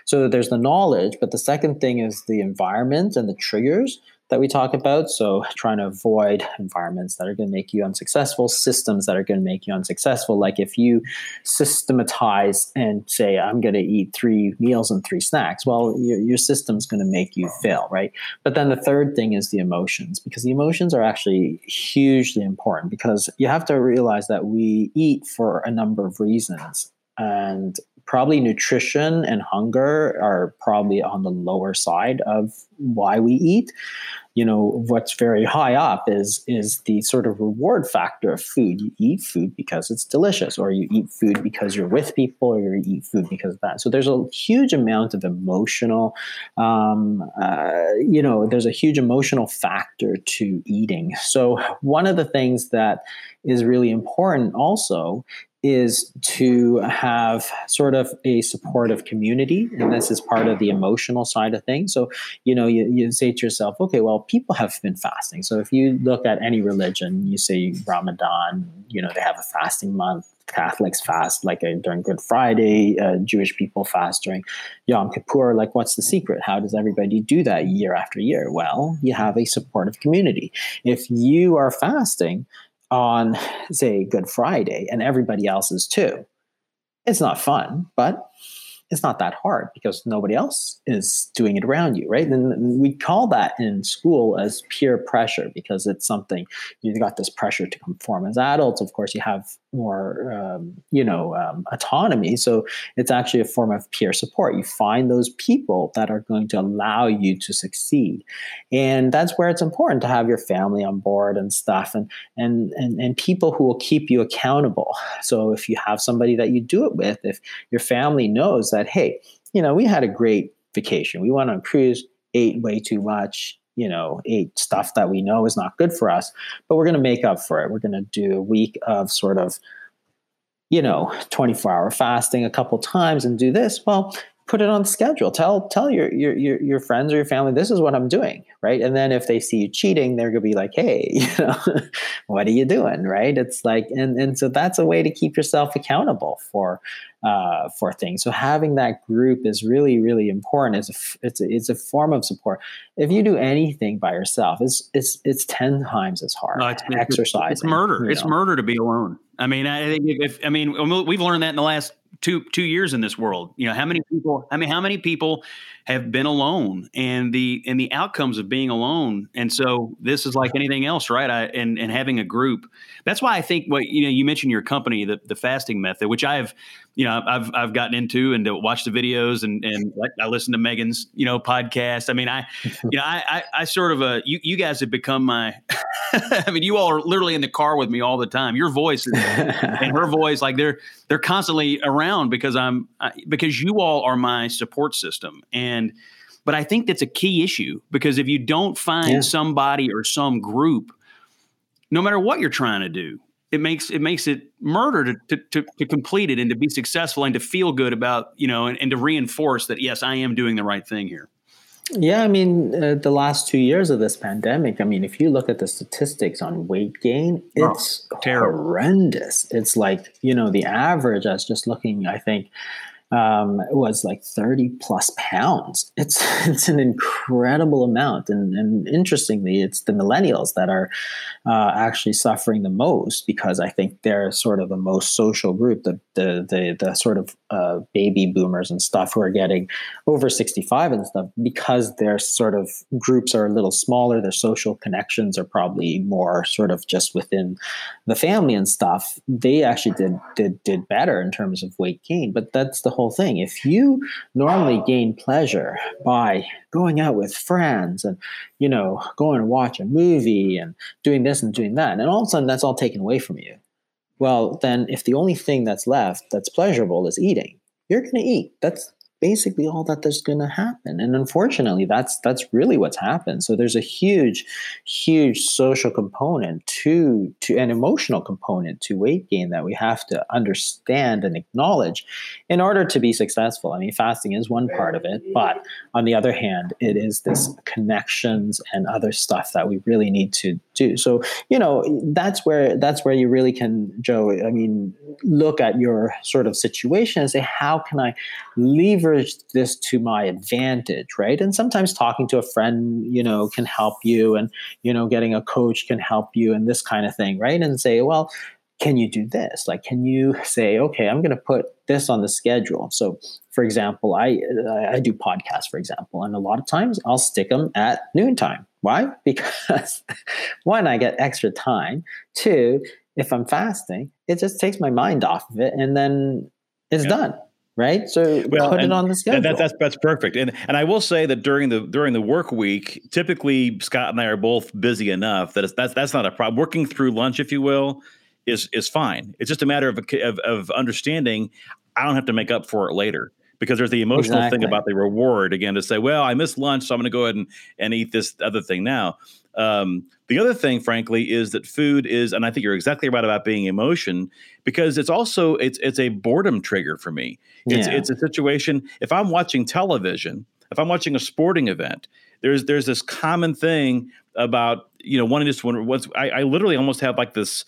So there's the knowledge, but the second thing is the environment and the triggers that we talk about. So, trying to avoid environments that are going to make you unsuccessful, systems that are going to make you unsuccessful. Like if you systematize and say, I'm going to eat three meals and three snacks, well, your, your system's going to make you fail, right? But then the third thing is the emotions, because the emotions are actually hugely important because you have to realize that we eat for a number of reasons. And probably nutrition and hunger are probably on the lower side of why we eat. You know what's very high up is is the sort of reward factor of food. You eat food because it's delicious or you eat food because you're with people or you eat food because of that. So there's a huge amount of emotional um, uh, you know there's a huge emotional factor to eating. So one of the things that is really important also is to have sort of a supportive community. And this is part of the emotional side of things. So, you know, you, you say to yourself, okay, well, people have been fasting. So if you look at any religion, you say Ramadan, you know, they have a fasting month. Catholics fast like uh, during Good Friday, uh, Jewish people fast during Yom Kippur. Like, what's the secret? How does everybody do that year after year? Well, you have a supportive community. If you are fasting, on, say, Good Friday, and everybody else's too. It's not fun, but it's not that hard because nobody else is doing it around you, right? And we call that in school as peer pressure because it's something you've got this pressure to conform. As adults, of course, you have more, um, you know, um, autonomy. So it's actually a form of peer support. You find those people that are going to allow you to succeed, and that's where it's important to have your family on board and stuff, and and and and people who will keep you accountable. So if you have somebody that you do it with, if your family knows that, hey, you know, we had a great vacation, we went on a cruise, ate way too much, you know, ate stuff that we know is not good for us, but we're going to make up for it. We're going to do a week of sort of, you know, 24 hour fasting a couple times and do this. Well, put it on the schedule. Tell tell your, your your your friends or your family this is what I'm doing, right? And then if they see you cheating, they're gonna be like, hey, you know, what are you doing, right? It's like, and and so that's a way to keep yourself accountable for uh, for things. So having that group is really, really important. It's a, it's a, it's a form of support. If you do anything by yourself, it's it's it's ten times as hard. No, it's, Exercise. It's murder. It's know. murder to be alone. I mean, I think if I mean we've learned that in the last two two years in this world. You know, how many people? I mean, how many people have been alone and the and the outcomes of being alone? And so this is like anything else, right? I and and having a group. That's why I think what you know you mentioned your company, the the fasting method, which I've you know I've I've gotten into and to watch the videos and and I listen to Megan's you know podcast. I mean I you know I I, I sort of uh you you guys have become my I mean you all are literally in the car with me all the time. Your voice and her voice like they're they're constantly around because I'm I, because you all are my support system and but I think that's a key issue because if you don't find yeah. somebody or some group no matter what you're trying to do it makes it makes it murder to, to, to, complete it and to be successful and to feel good about you know and, and to reinforce that yes i am doing the right thing here. Yeah i mean uh, the last two years of this pandemic i mean if you look at the statistics on weight gain oh, it's oh, horrendous. It's like you know the average i was just looking i think um, was like 30 plus pounds. It's it's an incredible amount. And, and interestingly, it's the millennials that are uh, actually suffering the most because I think they're sort of the most social group, the, the, the, the sort of uh, baby boomers and stuff who are getting over 65 and stuff because their sort of groups are a little smaller. Their social connections are probably more sort of just within the family and stuff. They actually did, did, did better in terms of weight gain. But that's the whole whole thing. If you normally gain pleasure by going out with friends and, you know, going to watch a movie and doing this and doing that, and all of a sudden that's all taken away from you, well, then if the only thing that's left that's pleasurable is eating, you're going to eat. That's basically all that there's going to happen. And unfortunately that's that's really what's happened. So there's a huge huge social component to to an emotional component to weight gain that we have to understand and acknowledge in order to be successful. I mean fasting is one part of it but on the other hand it is this connections and other stuff that we really need to do so you know that's where that's where you really can joe i mean look at your sort of situation and say how can i leverage this to my advantage, right? And sometimes talking to a friend, you know, can help you, and you know, getting a coach can help you, and this kind of thing, right? And say, well, can you do this? Like, can you say, okay, I'm going to put this on the schedule? So, for example, I I do podcasts, for example, and a lot of times I'll stick them at noontime. Why? Because one, I get extra time. Two, if I'm fasting, it just takes my mind off of it, and then it's yeah. done right? So well, put it on the schedule. That, that's that's perfect. And and I will say that during the during the work week, typically Scott and I are both busy enough that that's that's not a problem. Working through lunch, if you will, is is fine. It's just a matter of of, of understanding. I don't have to make up for it later because there's the emotional exactly. thing about the reward again to say, well, I missed lunch, so I'm going to go ahead and, and eat this other thing now. Um, the other thing, frankly, is that food is, and I think you're exactly right about being emotion, because it's also it's it's a boredom trigger for me. It's yeah. it's a situation. If I'm watching television, if I'm watching a sporting event, there's there's this common thing about you know wanting to wonder what's I, I literally almost have like this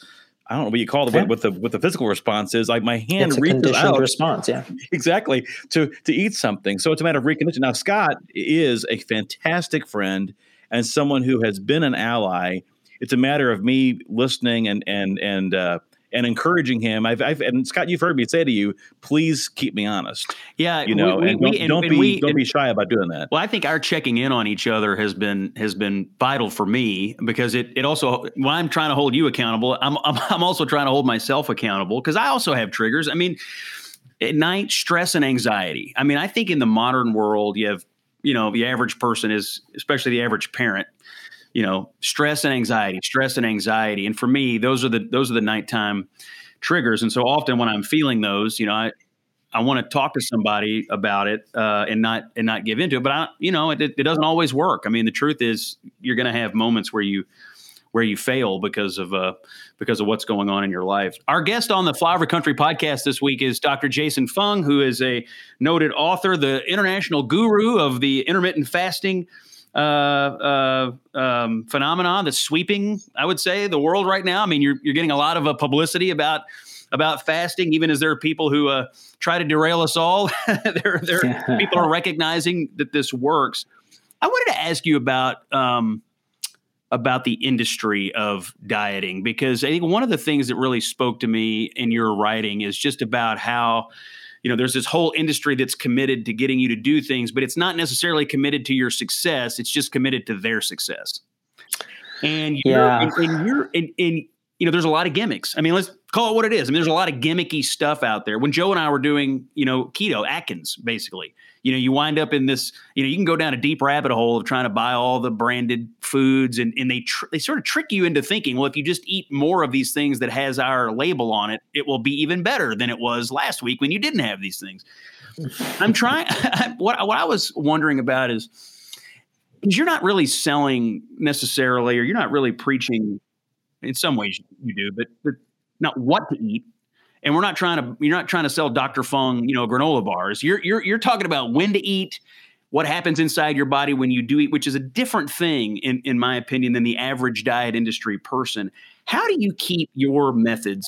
I don't know what you call it yeah. with the with the physical response is like my hand it's a reaches out response, yeah, exactly to to eat something. So it's a matter of reconditioning. Now Scott is a fantastic friend and someone who has been an ally. It's a matter of me listening and and and uh, and encouraging him. I've, I've, and Scott, you've heard me say to you, please keep me honest. Yeah, you know, we, and we, don't, and, don't and be we, don't be shy about doing that. Well, I think our checking in on each other has been has been vital for me because it it also when I'm trying to hold you accountable, I'm I'm, I'm also trying to hold myself accountable because I also have triggers. I mean, at night, stress and anxiety. I mean, I think in the modern world, you have you know the average person is especially the average parent you know, stress and anxiety, stress and anxiety. And for me, those are the those are the nighttime triggers. And so often when I'm feeling those, you know, I I want to talk to somebody about it uh, and not and not give into it. But I, you know, it, it doesn't always work. I mean, the truth is, you're going to have moments where you where you fail because of uh, because of what's going on in your life. Our guest on the Flyover Country podcast this week is Dr. Jason Fung, who is a noted author, the international guru of the intermittent fasting uh, uh, um, phenomenon that's sweeping, I would say, the world right now. I mean, you're, you're getting a lot of uh, publicity about about fasting, even as there are people who uh, try to derail us all. there, there people are recognizing that this works. I wanted to ask you about um, about the industry of dieting because I think one of the things that really spoke to me in your writing is just about how you know, there's this whole industry that's committed to getting you to do things, but it's not necessarily committed to your success. It's just committed to their success. And you're, yeah. and, and you're, and, and, you know, there's a lot of gimmicks. I mean, let's call it what it is. I mean, there's a lot of gimmicky stuff out there. When Joe and I were doing, you know, keto, Atkins, basically, you know, you wind up in this, you know, you can go down a deep rabbit hole of trying to buy all the branded foods and, and they, tr- they sort of trick you into thinking, well, if you just eat more of these things that has our label on it, it will be even better than it was last week when you didn't have these things. I'm trying, what, what I was wondering about is, because you're not really selling necessarily, or you're not really preaching in some ways you do, but, but not what to eat and we're not trying to you're not trying to sell Dr. Fung, you know, granola bars. You're you're you're talking about when to eat, what happens inside your body when you do eat, which is a different thing in in my opinion than the average diet industry person. How do you keep your methods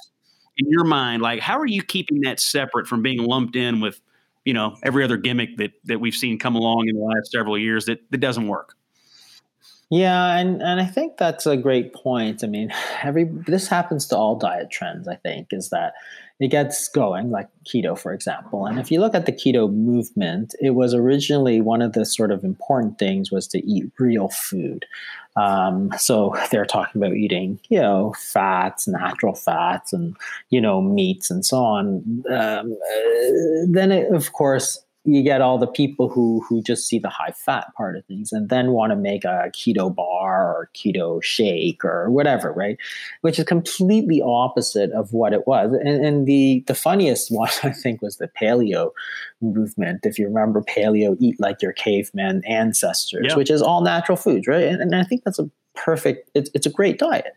in your mind like how are you keeping that separate from being lumped in with, you know, every other gimmick that that we've seen come along in the last several years that that doesn't work? Yeah, and and I think that's a great point. I mean, every this happens to all diet trends. I think is that it gets going, like keto, for example. And if you look at the keto movement, it was originally one of the sort of important things was to eat real food. Um, so they're talking about eating, you know, fats, natural fats, and you know, meats and so on. Um, uh, then, it, of course, you get all the people who who just see the high fat part of things and then want to make a keto bar or keto shake or whatever right? Which is completely opposite of what it was. And, and the the funniest one i think was the paleo movement. If you remember paleo eat like your caveman ancestors which is all natural foods right? And, and i think that's a perfect it's, it's a great diet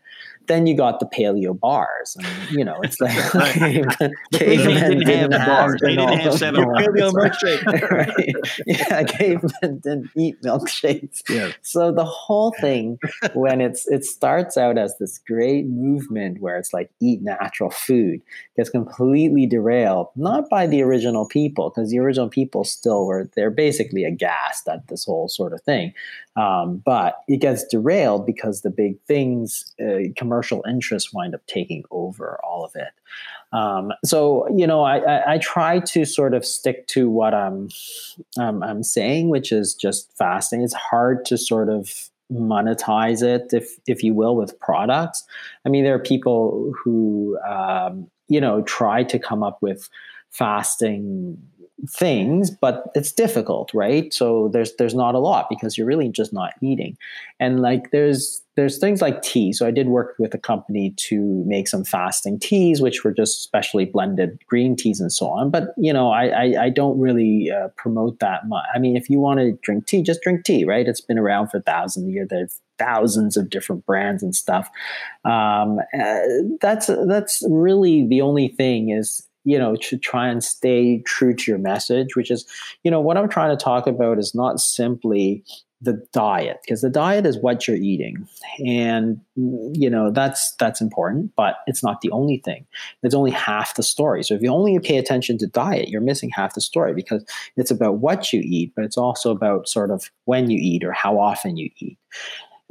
then you got the paleo bars, and you know it's like cavemen didn't, didn't have bars. They didn't have seven paleo milkshake. right? Yeah, cavemen didn't eat milkshakes. Yeah. So the whole thing, when it's it starts out as this great movement where it's like eat natural food, gets completely derailed not by the original people because the original people still were they're basically aghast at this whole sort of thing, um, but it gets derailed because the big things, uh, commercial interests, wind up taking over all of it. Um, so you know, I, I, I, try to sort of stick to what I'm um, I'm saying, which is just fasting. It's hard to sort of monetize it, if if you will, with products. I mean, there are people who um, you know try to come up with fasting things but it's difficult right so there's there's not a lot because you're really just not eating and like there's there's things like tea. So I did work with a company to make some fasting teas, which were just specially blended green teas and so on. But you know, I I, I don't really uh, promote that much. I mean, if you want to drink tea, just drink tea, right? It's been around for thousands of years. There's thousands of different brands and stuff. Um, uh, that's that's really the only thing is you know to try and stay true to your message which is you know what i'm trying to talk about is not simply the diet because the diet is what you're eating. And you know that's that's important but it's not the only thing. It's only half the story. So if you only pay attention to diet you're missing half the story because it's about what you eat but it's also about sort of when you eat or how often you eat.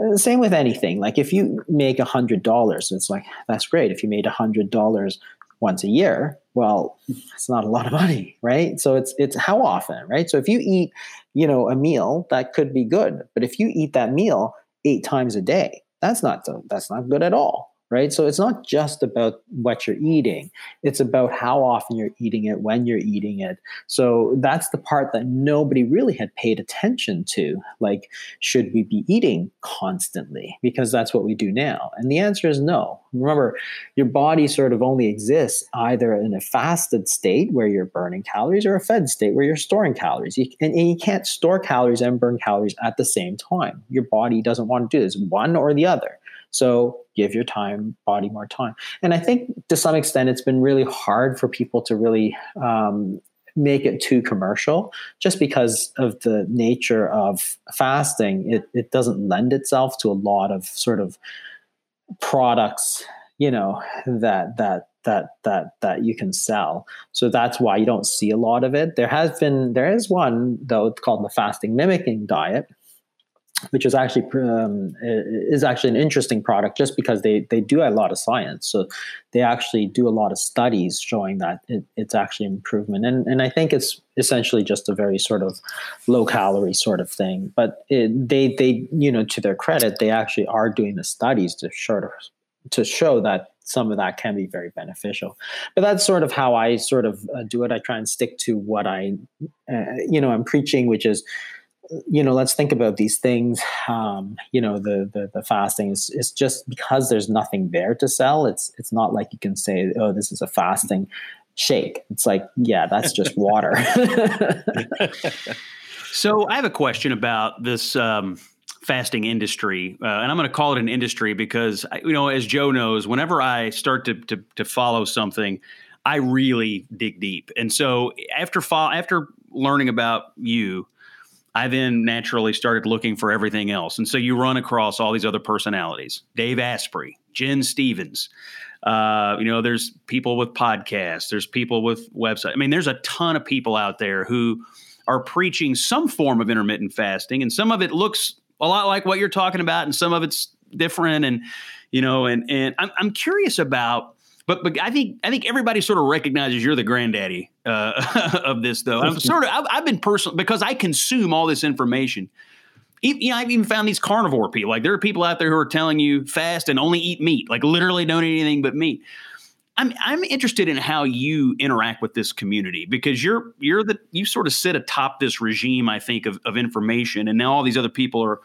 Uh, same with anything. Like if you make a hundred dollars it's like that's great. If you made a hundred dollars once a year well it's not a lot of money right? So it's it's how often right? So if you eat you know a meal that could be good. But if you eat that meal eight times a day that's not that's not good at all right? So it's not just about what you're eating, it's about how often you're eating it, when you're eating it. So that's the part that nobody really had paid attention to. Like, should we be eating constantly? Because that's what we do now. And the answer is no. Remember, your body sort of only exists either in a fasted state where you're burning calories or a fed state where you're storing calories. You, and, and you can't store calories and burn calories at the same time. Your body doesn't want to do this, one or the other. So give your time, body more time. And I think to some extent, it's been really hard for people to really um, make it too commercial just because of the nature of fasting. It, it doesn't lend itself to a lot of sort of products, you know, that, that, that that that you can sell. So that's why you don't see a lot of it. There has been there is one though it's called the fasting mimicking diet, which is actually um, is actually an interesting product just because they they do a lot of science. So they actually do a lot of studies showing that it, it's actually improvement. And and I think it's essentially just a very sort of low calorie sort of thing. But it, they they you know to their credit they actually are doing the studies to of to show that some of that can be very beneficial. But that's sort of how I sort of uh, do it. I try and stick to what I uh, you know I'm preaching which is you know, let's think about these things. Um, you know, the, the the fasting is, is just because there's nothing there to sell. It's it's not like you can say, oh, this is a fasting shake. It's like, yeah, that's just water. so I have a question about this um, fasting industry, uh, and I'm going to call it an industry because you know, as Joe knows, whenever I start to to, to follow something. I really dig deep, and so after fo- after learning about you, I then naturally started looking for everything else. And so you run across all these other personalities Dave Asprey, Gin Stephens. Uh, you know, there's people with podcasts, there's people with websites. I mean, there's a ton of people out there who are preaching some form of intermittent fasting, and some of it looks a lot like what you're talking about, and some of it's different. And, you know, and, and I'm, I'm curious about but but I think I think everybody sort of recognizes you're the granddaddy uh, of this, though. I'm sort of I've, I've been personal because I consume all this information. Even, you know, I've even found these carnivore people. Like there are people out there who are telling you fast and only eat meat, like literally don't eat anything but meat. I'm I'm interested in how you interact with this community because you're you're the you sort of sit atop this regime, I think, of, of information, and now all these other people are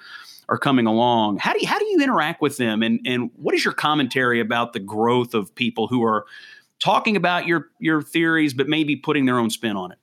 are coming along. How do you, how do you interact with them, and and what is your commentary about the growth of people who are talking about your your theories, but maybe putting their own spin on it?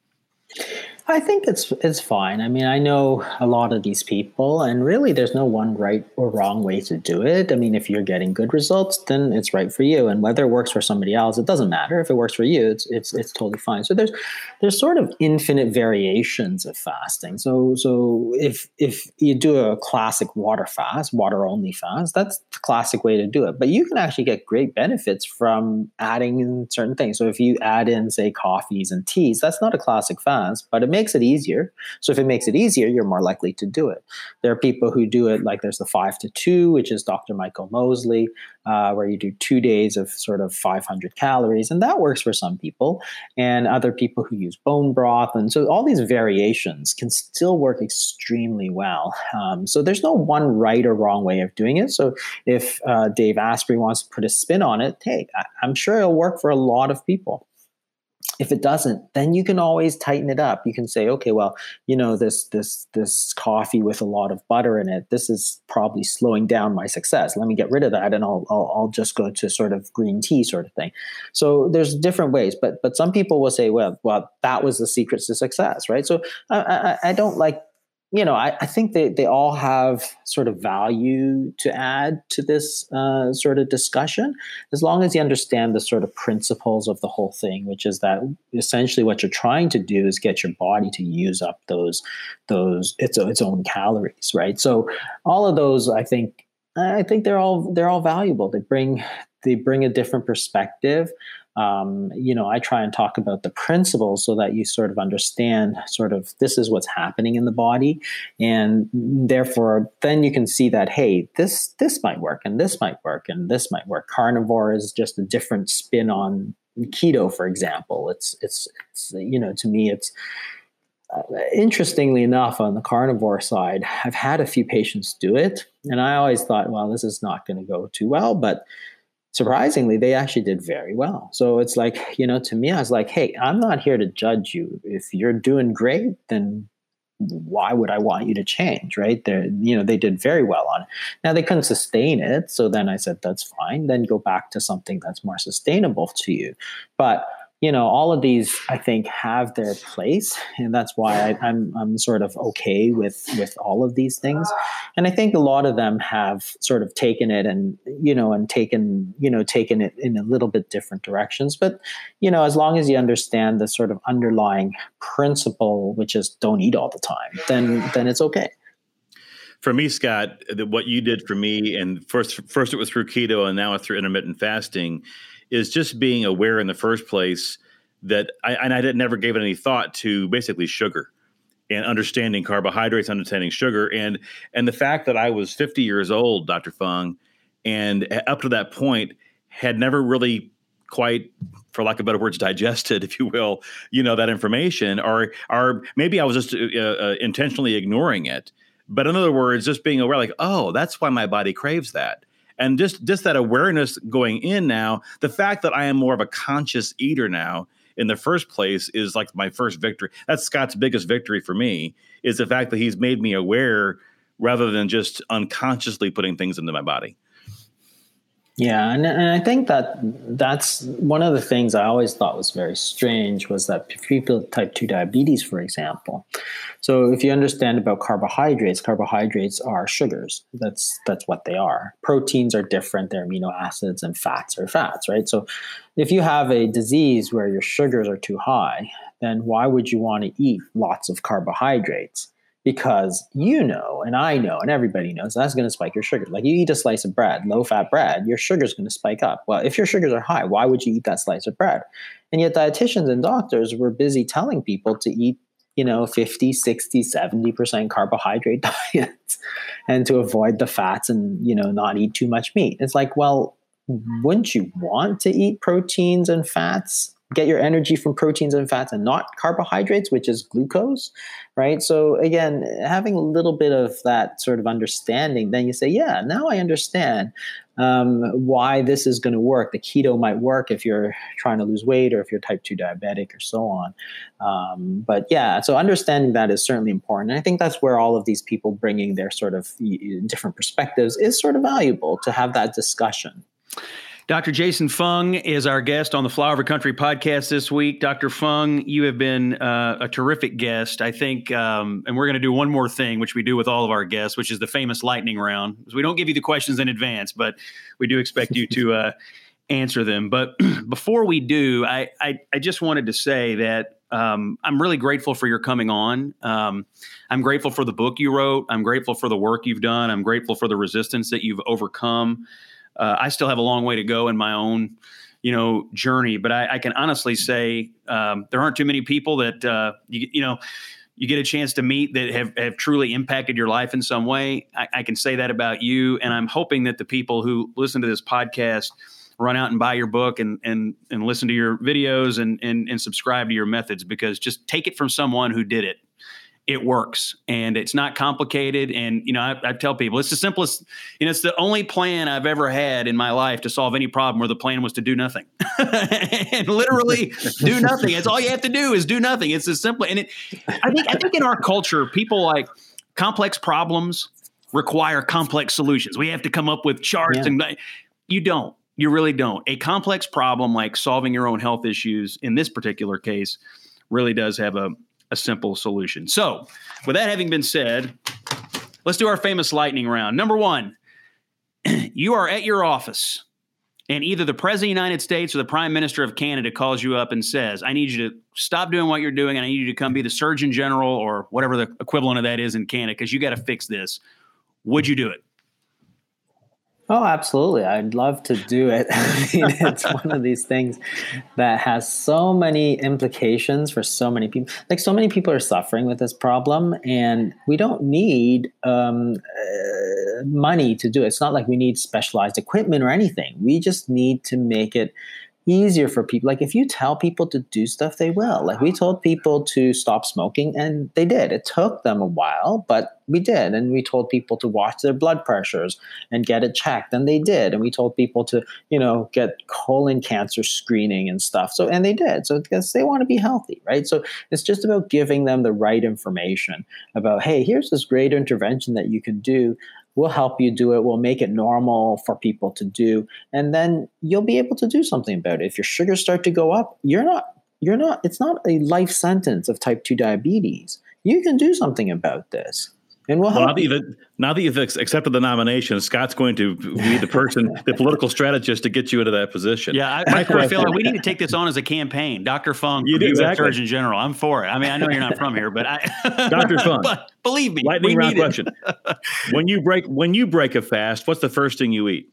I think it's it's fine. I mean, I know a lot of these people, and really, there's no one right or wrong way to do it. I mean, if you're getting good results, then it's right for you, and whether it works for somebody else, it doesn't matter. If it works for you, it's it's it's totally fine. So there's there's sort of infinite variations of fasting. So so if if you do a classic water fast, water only fast, that's the classic way to do it. But you can actually get great benefits from adding in certain things. So if you add in, say, coffees and teas, that's not a classic fast, but it makes it easier. So if it makes it easier, you're more likely to do it. There are people who do it like there's the five to two, which is Dr. Michael Mosley, uh, where you do two days of sort of 500 calories, and that works for some people. And other people who use bone broth, and so all these variations can still work extremely well. Um, so there's no one right or wrong way of doing it. So if uh, Dave Asprey wants to put a spin on it, hey, I- I'm sure it'll work for a lot of people if it doesn't then you can always tighten it up. You can say okay well you know this this this coffee with a lot of butter in it this is probably slowing down my success. Let me get rid of that and i'll i'll, I'll just go to sort of green tea sort of thing. So there's different ways but but some people will say well well that was the secret to success right? So i i, I don't like you know, I, I, think they, they all have sort of value to add to this uh, sort of discussion, as long as you understand the sort of principles of the whole thing, which is that essentially what you're trying to do is get your body to use up those those its its own calories, right? So all of those, I think, I think they're all they're all valuable. They bring they bring a different perspective um, you know, I try and talk about the principles so that you sort of understand sort of this is what's happening in the body, and therefore then you can see that hey, this this might work and this might work and this might work. Carnivore is just a different spin on keto, for example. It's it's, it's you know to me it's. Uh, interestingly enough, on the carnivore side, I've had a few patients do it, and I always thought, well, this is not going to go too well. But surprisingly, they actually did very well. So it's like, you know, to me, I was like, hey, I'm not here to judge you. If you're doing great, then why would I want you to change? Right. They you know, they did very well on it. Now they couldn't sustain it. So then I said, that's fine. Then go back to something that's more sustainable to you. But you know, all of these I think have their place, and that's why I, I'm I'm sort of okay with with all of these things, and I think a lot of them have sort of taken it and you know and taken you know taken it in a little bit different directions, but you know as long as you understand the sort of underlying principle, which is don't eat all the time, then then it's okay. For me, Scott, what you did for me, and first first it was through keto, and now it's through intermittent fasting, is just being aware in the first place that I and I did, never gave it any thought to basically sugar and understanding carbohydrates, understanding sugar, and and the fact that I was 50 years old, Dr. Fung, and up to that point had never really quite for lack of better words digested if you will you know that information or or maybe i was just uh, uh, intentionally ignoring it but in other words just being aware like oh that's why my body craves that and just just that awareness going in now the fact that i am more of a conscious eater now in the first place is like my first victory. That's scott's biggest victory for me is the fact that he's made me aware rather than just unconsciously putting things into my body yeah, and, and I think that that's one of the things I always thought was very strange was that people with type 2 diabetes, for example. So if you understand about carbohydrates, carbohydrates are sugars. That's that's what they are. Proteins are different, they're amino acids, and fats are fats, right? So if you have a disease where your sugars are too high, then why would you want to eat lots of carbohydrates? Because you know and I know and everybody knows that's going to spike your sugar. Like you eat a slice of bread, low fat bread, your sugar's going to spike up. Well, if your sugars are high, why would you eat that slice of bread? And yet dietitians and doctors were busy telling people to eat, you know, 50, 60, 70% carbohydrate diets and to avoid the fats and, you know, not eat too much meat. It's like, well, wouldn't you want to eat proteins and fats get your energy from proteins and fats and not carbohydrates, which is glucose, right? So again, having a little bit of that sort of understanding, then you say, yeah, now I understand um, why this is going to work. The keto might work if you're trying to lose weight or if you're type 2 diabetic or so on. Um, but yeah, so understanding that is certainly important. And I think that's where all of these people bringing their sort of different perspectives is sort of valuable to have that discussion. Dr. Jason Fung is our guest on the Flyover Country podcast this week. Dr. Fung, you have been uh, a terrific guest. I think, um, and we're going to do one more thing, which we do with all of our guests, which is the famous lightning round. So We don't give you the questions in advance, but we do expect you to uh, answer them. But before we do, I, I, I just wanted to say that um, I'm really grateful for your coming on. Um, I'm grateful for the book you wrote. I'm grateful for the work you've done. I'm grateful for the resistance that you've overcome uh, I still have a long way to go in my own, you know, journey. But I, I can honestly say um, there aren't too many people that uh, you, you know you get a chance to meet that have, have truly impacted your life in some way. I, I, can say that about you, and I'm hoping that the people who listen to this podcast run out and buy your book and and and listen to your videos and and, and subscribe to your methods because just take it from someone who did it it works and it's not complicated. And, you know, I, I, tell people it's the simplest, you know, it's the only plan I've ever had in my life to solve any problem where the plan was to do nothing and literally do nothing. It's all you have to do is do nothing. It's as simple. And it, I think, I think in our culture, people like complex problems require complex solutions. We have to come up with charts yeah. and you don't. You really don't. A complex problem like solving your own health issues in this particular case really does have a, a simple solution. So, with that having been said, let's do our famous lightning round. Number one, you are at your office, and either the President of the United States or the Prime Minister of Canada calls you up and says, I need you to stop doing what you're doing, and I need you to come be the Surgeon General or whatever the equivalent of that is in Canada because you got to fix this. Would you do it? Oh, absolutely. I'd love to do it. I mean, it's one of these things that has so many implications for so many people. Like, so many people are suffering with this problem, and we don't need um, uh, money to do it. It's not like we need specialized equipment or anything. We just need to make it easier for people. Like if you tell people to do stuff, they will. Like we told people to stop smoking and they did. It took them a while, but we did. And we told people to watch their blood pressures and get it checked and they did. And we told people to, you know, get colon cancer screening and stuff. So and they did. So because they want to be healthy, right? So it's just about giving them the right information about, hey, here's this great intervention that you can do We'll help you do it. We'll make it normal for people to do. And then you'll be able to do something about it. If your sugars start to go up, you're not, you're not, it's not a life sentence of type 2 diabetes. You can do something about this. And we'll, well now, that you've, now that you've accepted the nomination, Scott's going to be the person, the political strategist to get you into that position. Yeah, I, I, I, feel like we need to take this on as a campaign. Dr. Fung, you exactly. Surgeon General. I'm for it. I mean, I know you're not from here, but I, Dr. Fung, but believe me, lightning round question: When you break when you break a fast, what's the first thing you eat?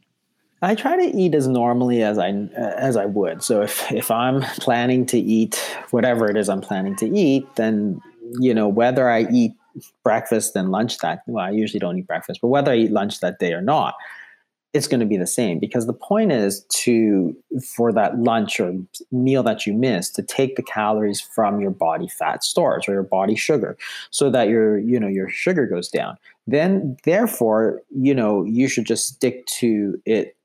I try to eat as normally as I as I would. So if if I'm planning to eat whatever it is I'm planning to eat, then you know whether I eat breakfast and lunch that well i usually don't eat breakfast but whether i eat lunch that day or not it's going to be the same. Because the point is to for that lunch or meal that you miss to take the calories from your body fat stores or your body sugar so that your you know your sugar goes down. Then therefore you know you should just stick to it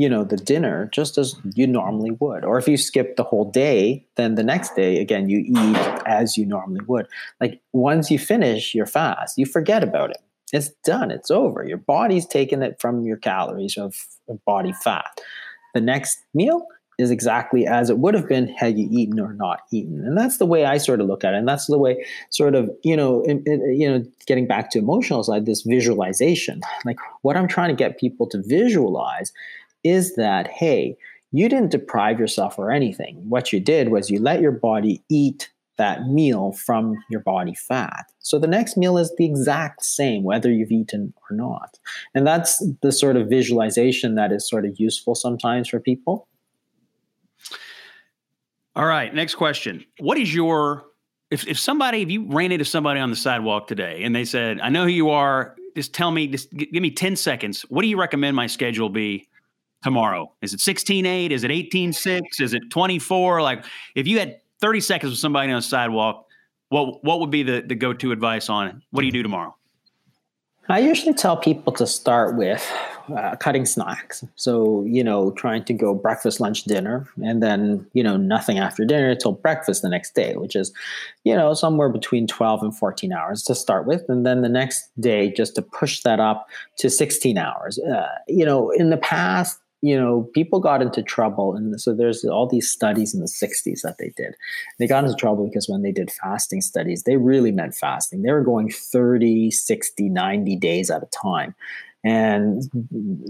you know the dinner just as you normally would. Or if you skip the whole day then the next day again you eat as you normally would. Like once you finish your fast you forget about it. It's done. It's over. Your body's taken it from your calories of, of body fat. The next meal is exactly as it would have been had you eaten or not eaten. And that's the way i sort of look at it. And that's the way sort of you know you know getting back to emotional side this visualization. Like what i'm trying to get people to visualize is that, hey, you didn't deprive yourself or anything. What you did was you let your body eat that meal from your body fat. So the next meal is the exact same, whether you've eaten or not. And that's the sort of visualization that is sort of useful sometimes for people. All right, next question. What is your if if somebody if you ran into somebody on the sidewalk today and they said, "I know who you are, just tell me just give me 10 seconds. What do you recommend my schedule be tomorrow? Is it 16.8? Is it 18.6? Is it 24? Like if you had 30 seconds with somebody on the sidewalk, what what would be the, the go-to advice on what do you do tomorrow? I usually tell people to start with uh, cutting snacks. So, you know, trying to go breakfast, lunch, dinner, and then, you know, nothing after dinner till breakfast the next day, which is, you know, somewhere between 12 and 14 hours to start with. And then the next day, just to push that up to 16 hours. Uh, you know, in the past, you know, people got into trouble. And so there's all these studies in the 60s that they did. They got into trouble because when they did fasting studies, they really meant fasting. They were going 30, 60, 90 days at a time. And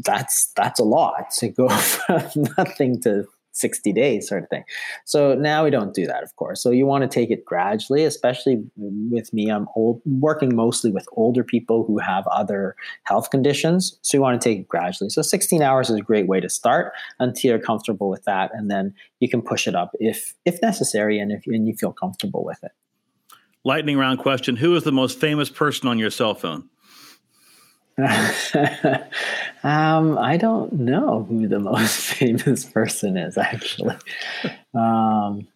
that's that's a lot to go from nothing to 60 days sort of thing. So now we don't do that, of course. So you want to take it gradually, especially with me. I'm old, working mostly with older people who have other health conditions. So you want to take it gradually. So 16 hours is a great way to start until you're comfortable with that. And then you can push it up if, if necessary and if and you feel comfortable with it. Lightning round question. Who is the most famous person on your cell phone? um, I don't know who the most famous person is. Actually, um,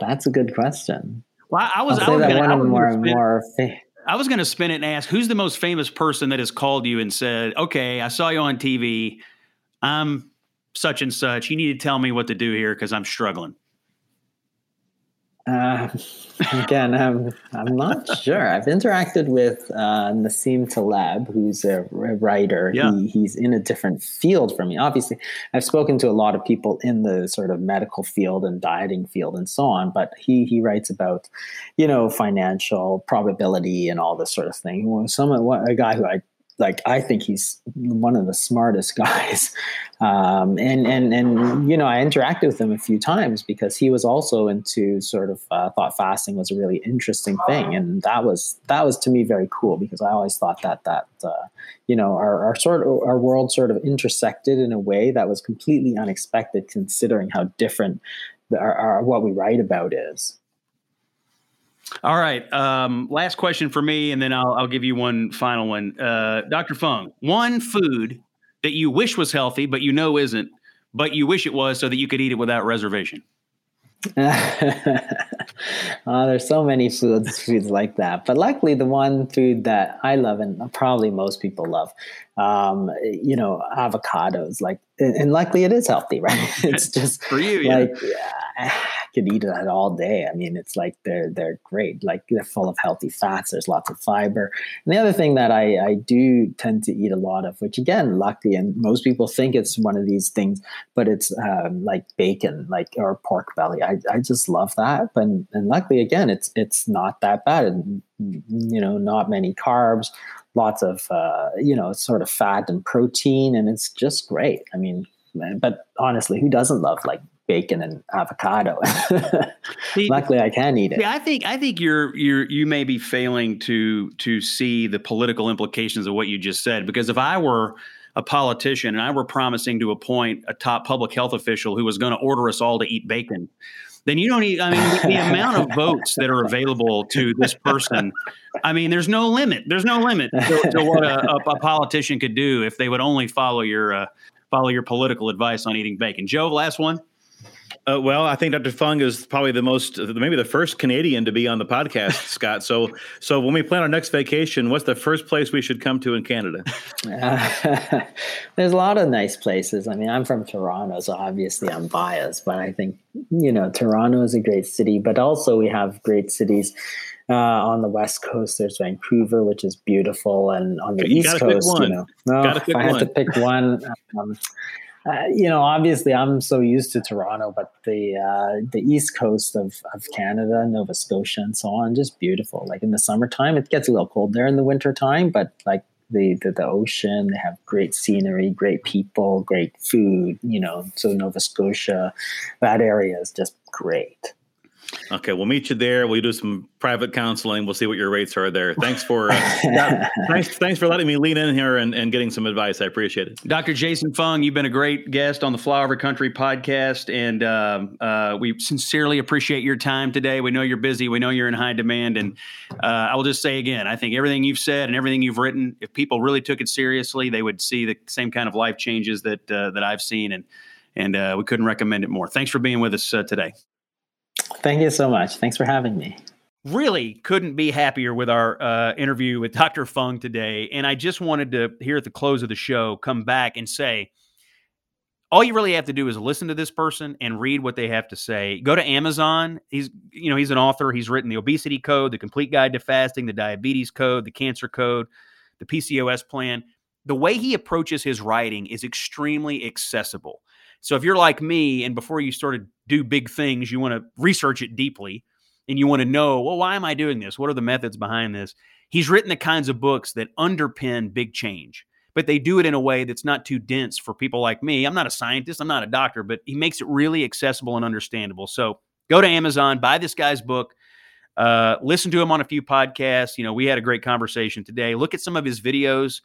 that's a good question. Well, I was. I'll I one of the more more. Fa- I was going to spin it and ask who's the most famous person that has called you and said, "Okay, I saw you on TV. I'm such and such. You need to tell me what to do here because I'm struggling." Uh, again, I'm I'm not sure. I've interacted with uh, Nassim Taleb, who's a, writer. Yeah. He, he's in a different field from me. Obviously, I've spoken to a lot of people in the sort of medical field and dieting field and so on. But he he writes about, you know, financial probability and all this sort of thing. Well, Someone, a guy who I like I think he's one of the smartest guys. Um, and and and you know I interacted with him a few times because he was also into sort of uh, thought fasting was a really interesting thing, and that was that was to me very cool because I always thought that that uh, you know our, our sort of our world sort of intersected in a way that was completely unexpected considering how different our, what we write about is. All right. Um, last question for me, and then I'll, I'll give you one final one. Uh, Dr. Fung, one food that you wish was healthy, but you know isn't, but you wish it was so that you could eat it without reservation. oh, there's so many foods foods like that, but luckily the one food that I love and probably most people love, um, you know, avocados. Like, and luckily it is healthy, right? It's just for you, like yeah could eat that all day. I mean, it's like they're they're great. Like they're full of healthy fats. There's lots of fiber. And the other thing that I I do tend to eat a lot of, which again, lucky, and most people think it's one of these things, but it's um, like bacon, like or pork belly. I I just love that. And and luckily, again, it's it's not that bad. And you know, not many carbs. Lots of uh, you know, sort of fat and protein, and it's just great. I mean, but honestly, who doesn't love like bacon and avocado. see, Luckily, I can eat it. Yeah, I think I think you're you're you may be failing to to see the political implications of what you just said. Because if I were a politician and I were promising to appoint a top public health official who was going to order us all to eat bacon, then you don't need. I mean, the, the amount of votes that are available to this person. I mean, there's no limit. There's no limit to, to what a, a, a, politician could do if they would only follow your uh, follow your political advice on eating bacon. Joe, last one. Uh, well, I think Dr. Fung is probably the most, maybe the first Canadian to be on the podcast, Scott. So, so when we plan our next vacation, what's the first place we should come to in Canada? Uh, there's a lot of nice places. I mean, I'm from Toronto, so obviously I'm biased, but I think you know Toronto is a great city. But also, we have great cities uh, on the west coast. There's Vancouver, which is beautiful, and on the you east coast, you know, no, if I had to pick one. Um, uh, you know, obviously, I'm so used to Toronto, but the uh, the east coast of, of Canada, Nova Scotia, and so on, just beautiful. Like in the summertime, it gets a little cold there in the wintertime, but like the, the the ocean, they have great scenery, great people, great food. You know, so Nova Scotia, that area is just great. Okay, we'll meet you there. We'll do some private counseling. We'll see what your rates are there. Thanks for uh, thanks thanks for letting me lean in here and, and getting some advice. I appreciate it. Dr. Jason Fung, you've been a great guest on the Flyover Country podcast, and um, uh, we sincerely appreciate your time today. We know you're busy. We know you're in high demand, and uh, I will just say again, I think everything you've said and everything you've written, if people really took it seriously, they would see the same kind of life changes that uh, that I've seen, and and uh, we couldn't recommend it more. Thanks for being with us uh, today. Thank you so much. Thanks for having me. Really couldn't be happier with our uh, interview with Dr. Fung today. And I just wanted to, here at the close of the show, come back and say, all you really have to do is listen to this person and read what they have to say. Go to Amazon. He's, you know, he's an author. He's written the obesity code, the complete guide to fasting, the diabetes code, the cancer code, the PCOS plan. The way he approaches his writing is extremely accessible. So if you're like me and before you sort of do big things, you want to research it deeply and you want to know, well, why am I doing this? What are the methods behind this? He's written the kinds of books that underpin big change, but they do it in a way that's not too dense for people like me. I'm not a scientist, I'm not a doctor, but he makes it really accessible and understandable. So go to Amazon, buy this guy's book. Uh, listen to him on a few podcasts. You know, we had a great conversation today. Look at some of his videos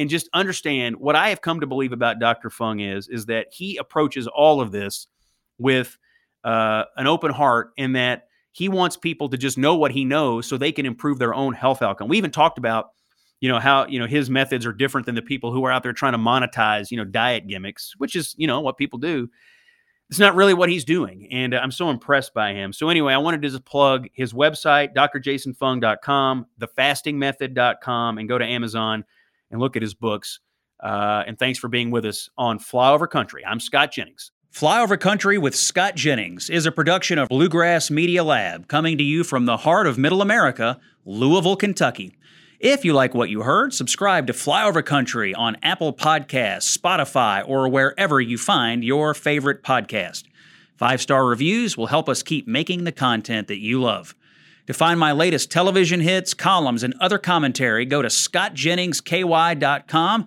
and just understand what I have come to believe about Dr. Fung is is that he approaches all of this with uh, an open heart, in that he wants people to just know what he knows so they can improve their own health outcome. We even talked about you know how you know his methods are different than the people who are out there trying to monetize you know diet gimmicks, which is you know what people do. it's not really what he's doing. And I'm so impressed by him. So, anyway, I wanted to just plug his website, drjasonfung.com, thefastingmethod.com, and go to Amazon and look at his books. Uh, and thanks for being with us on Flyover Country. I'm Scott Jennings. Flyover Country with Scott Jennings is a production of Bluegrass Media Lab, coming to you from the heart of Middle America, Louisville, Kentucky. If you like what you heard, subscribe to Flyover Country on Apple Podcasts, Spotify, or wherever you find your favorite podcast. Five star reviews will help us keep making the content that you love. To find my latest television hits, columns, and other commentary, go to scottjenningsky.com.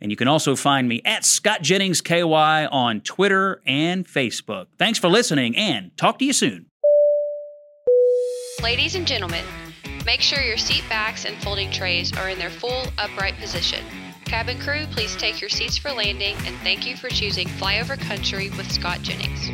And you can also find me at scottjenningsky on Twitter and Facebook. Thanks for listening and talk to you soon. Ladies and gentlemen, Make sure your seat backs and folding trays are in their full upright position. Cabin crew, please take your seats for landing and thank you for choosing Flyover Country with Scott Jennings.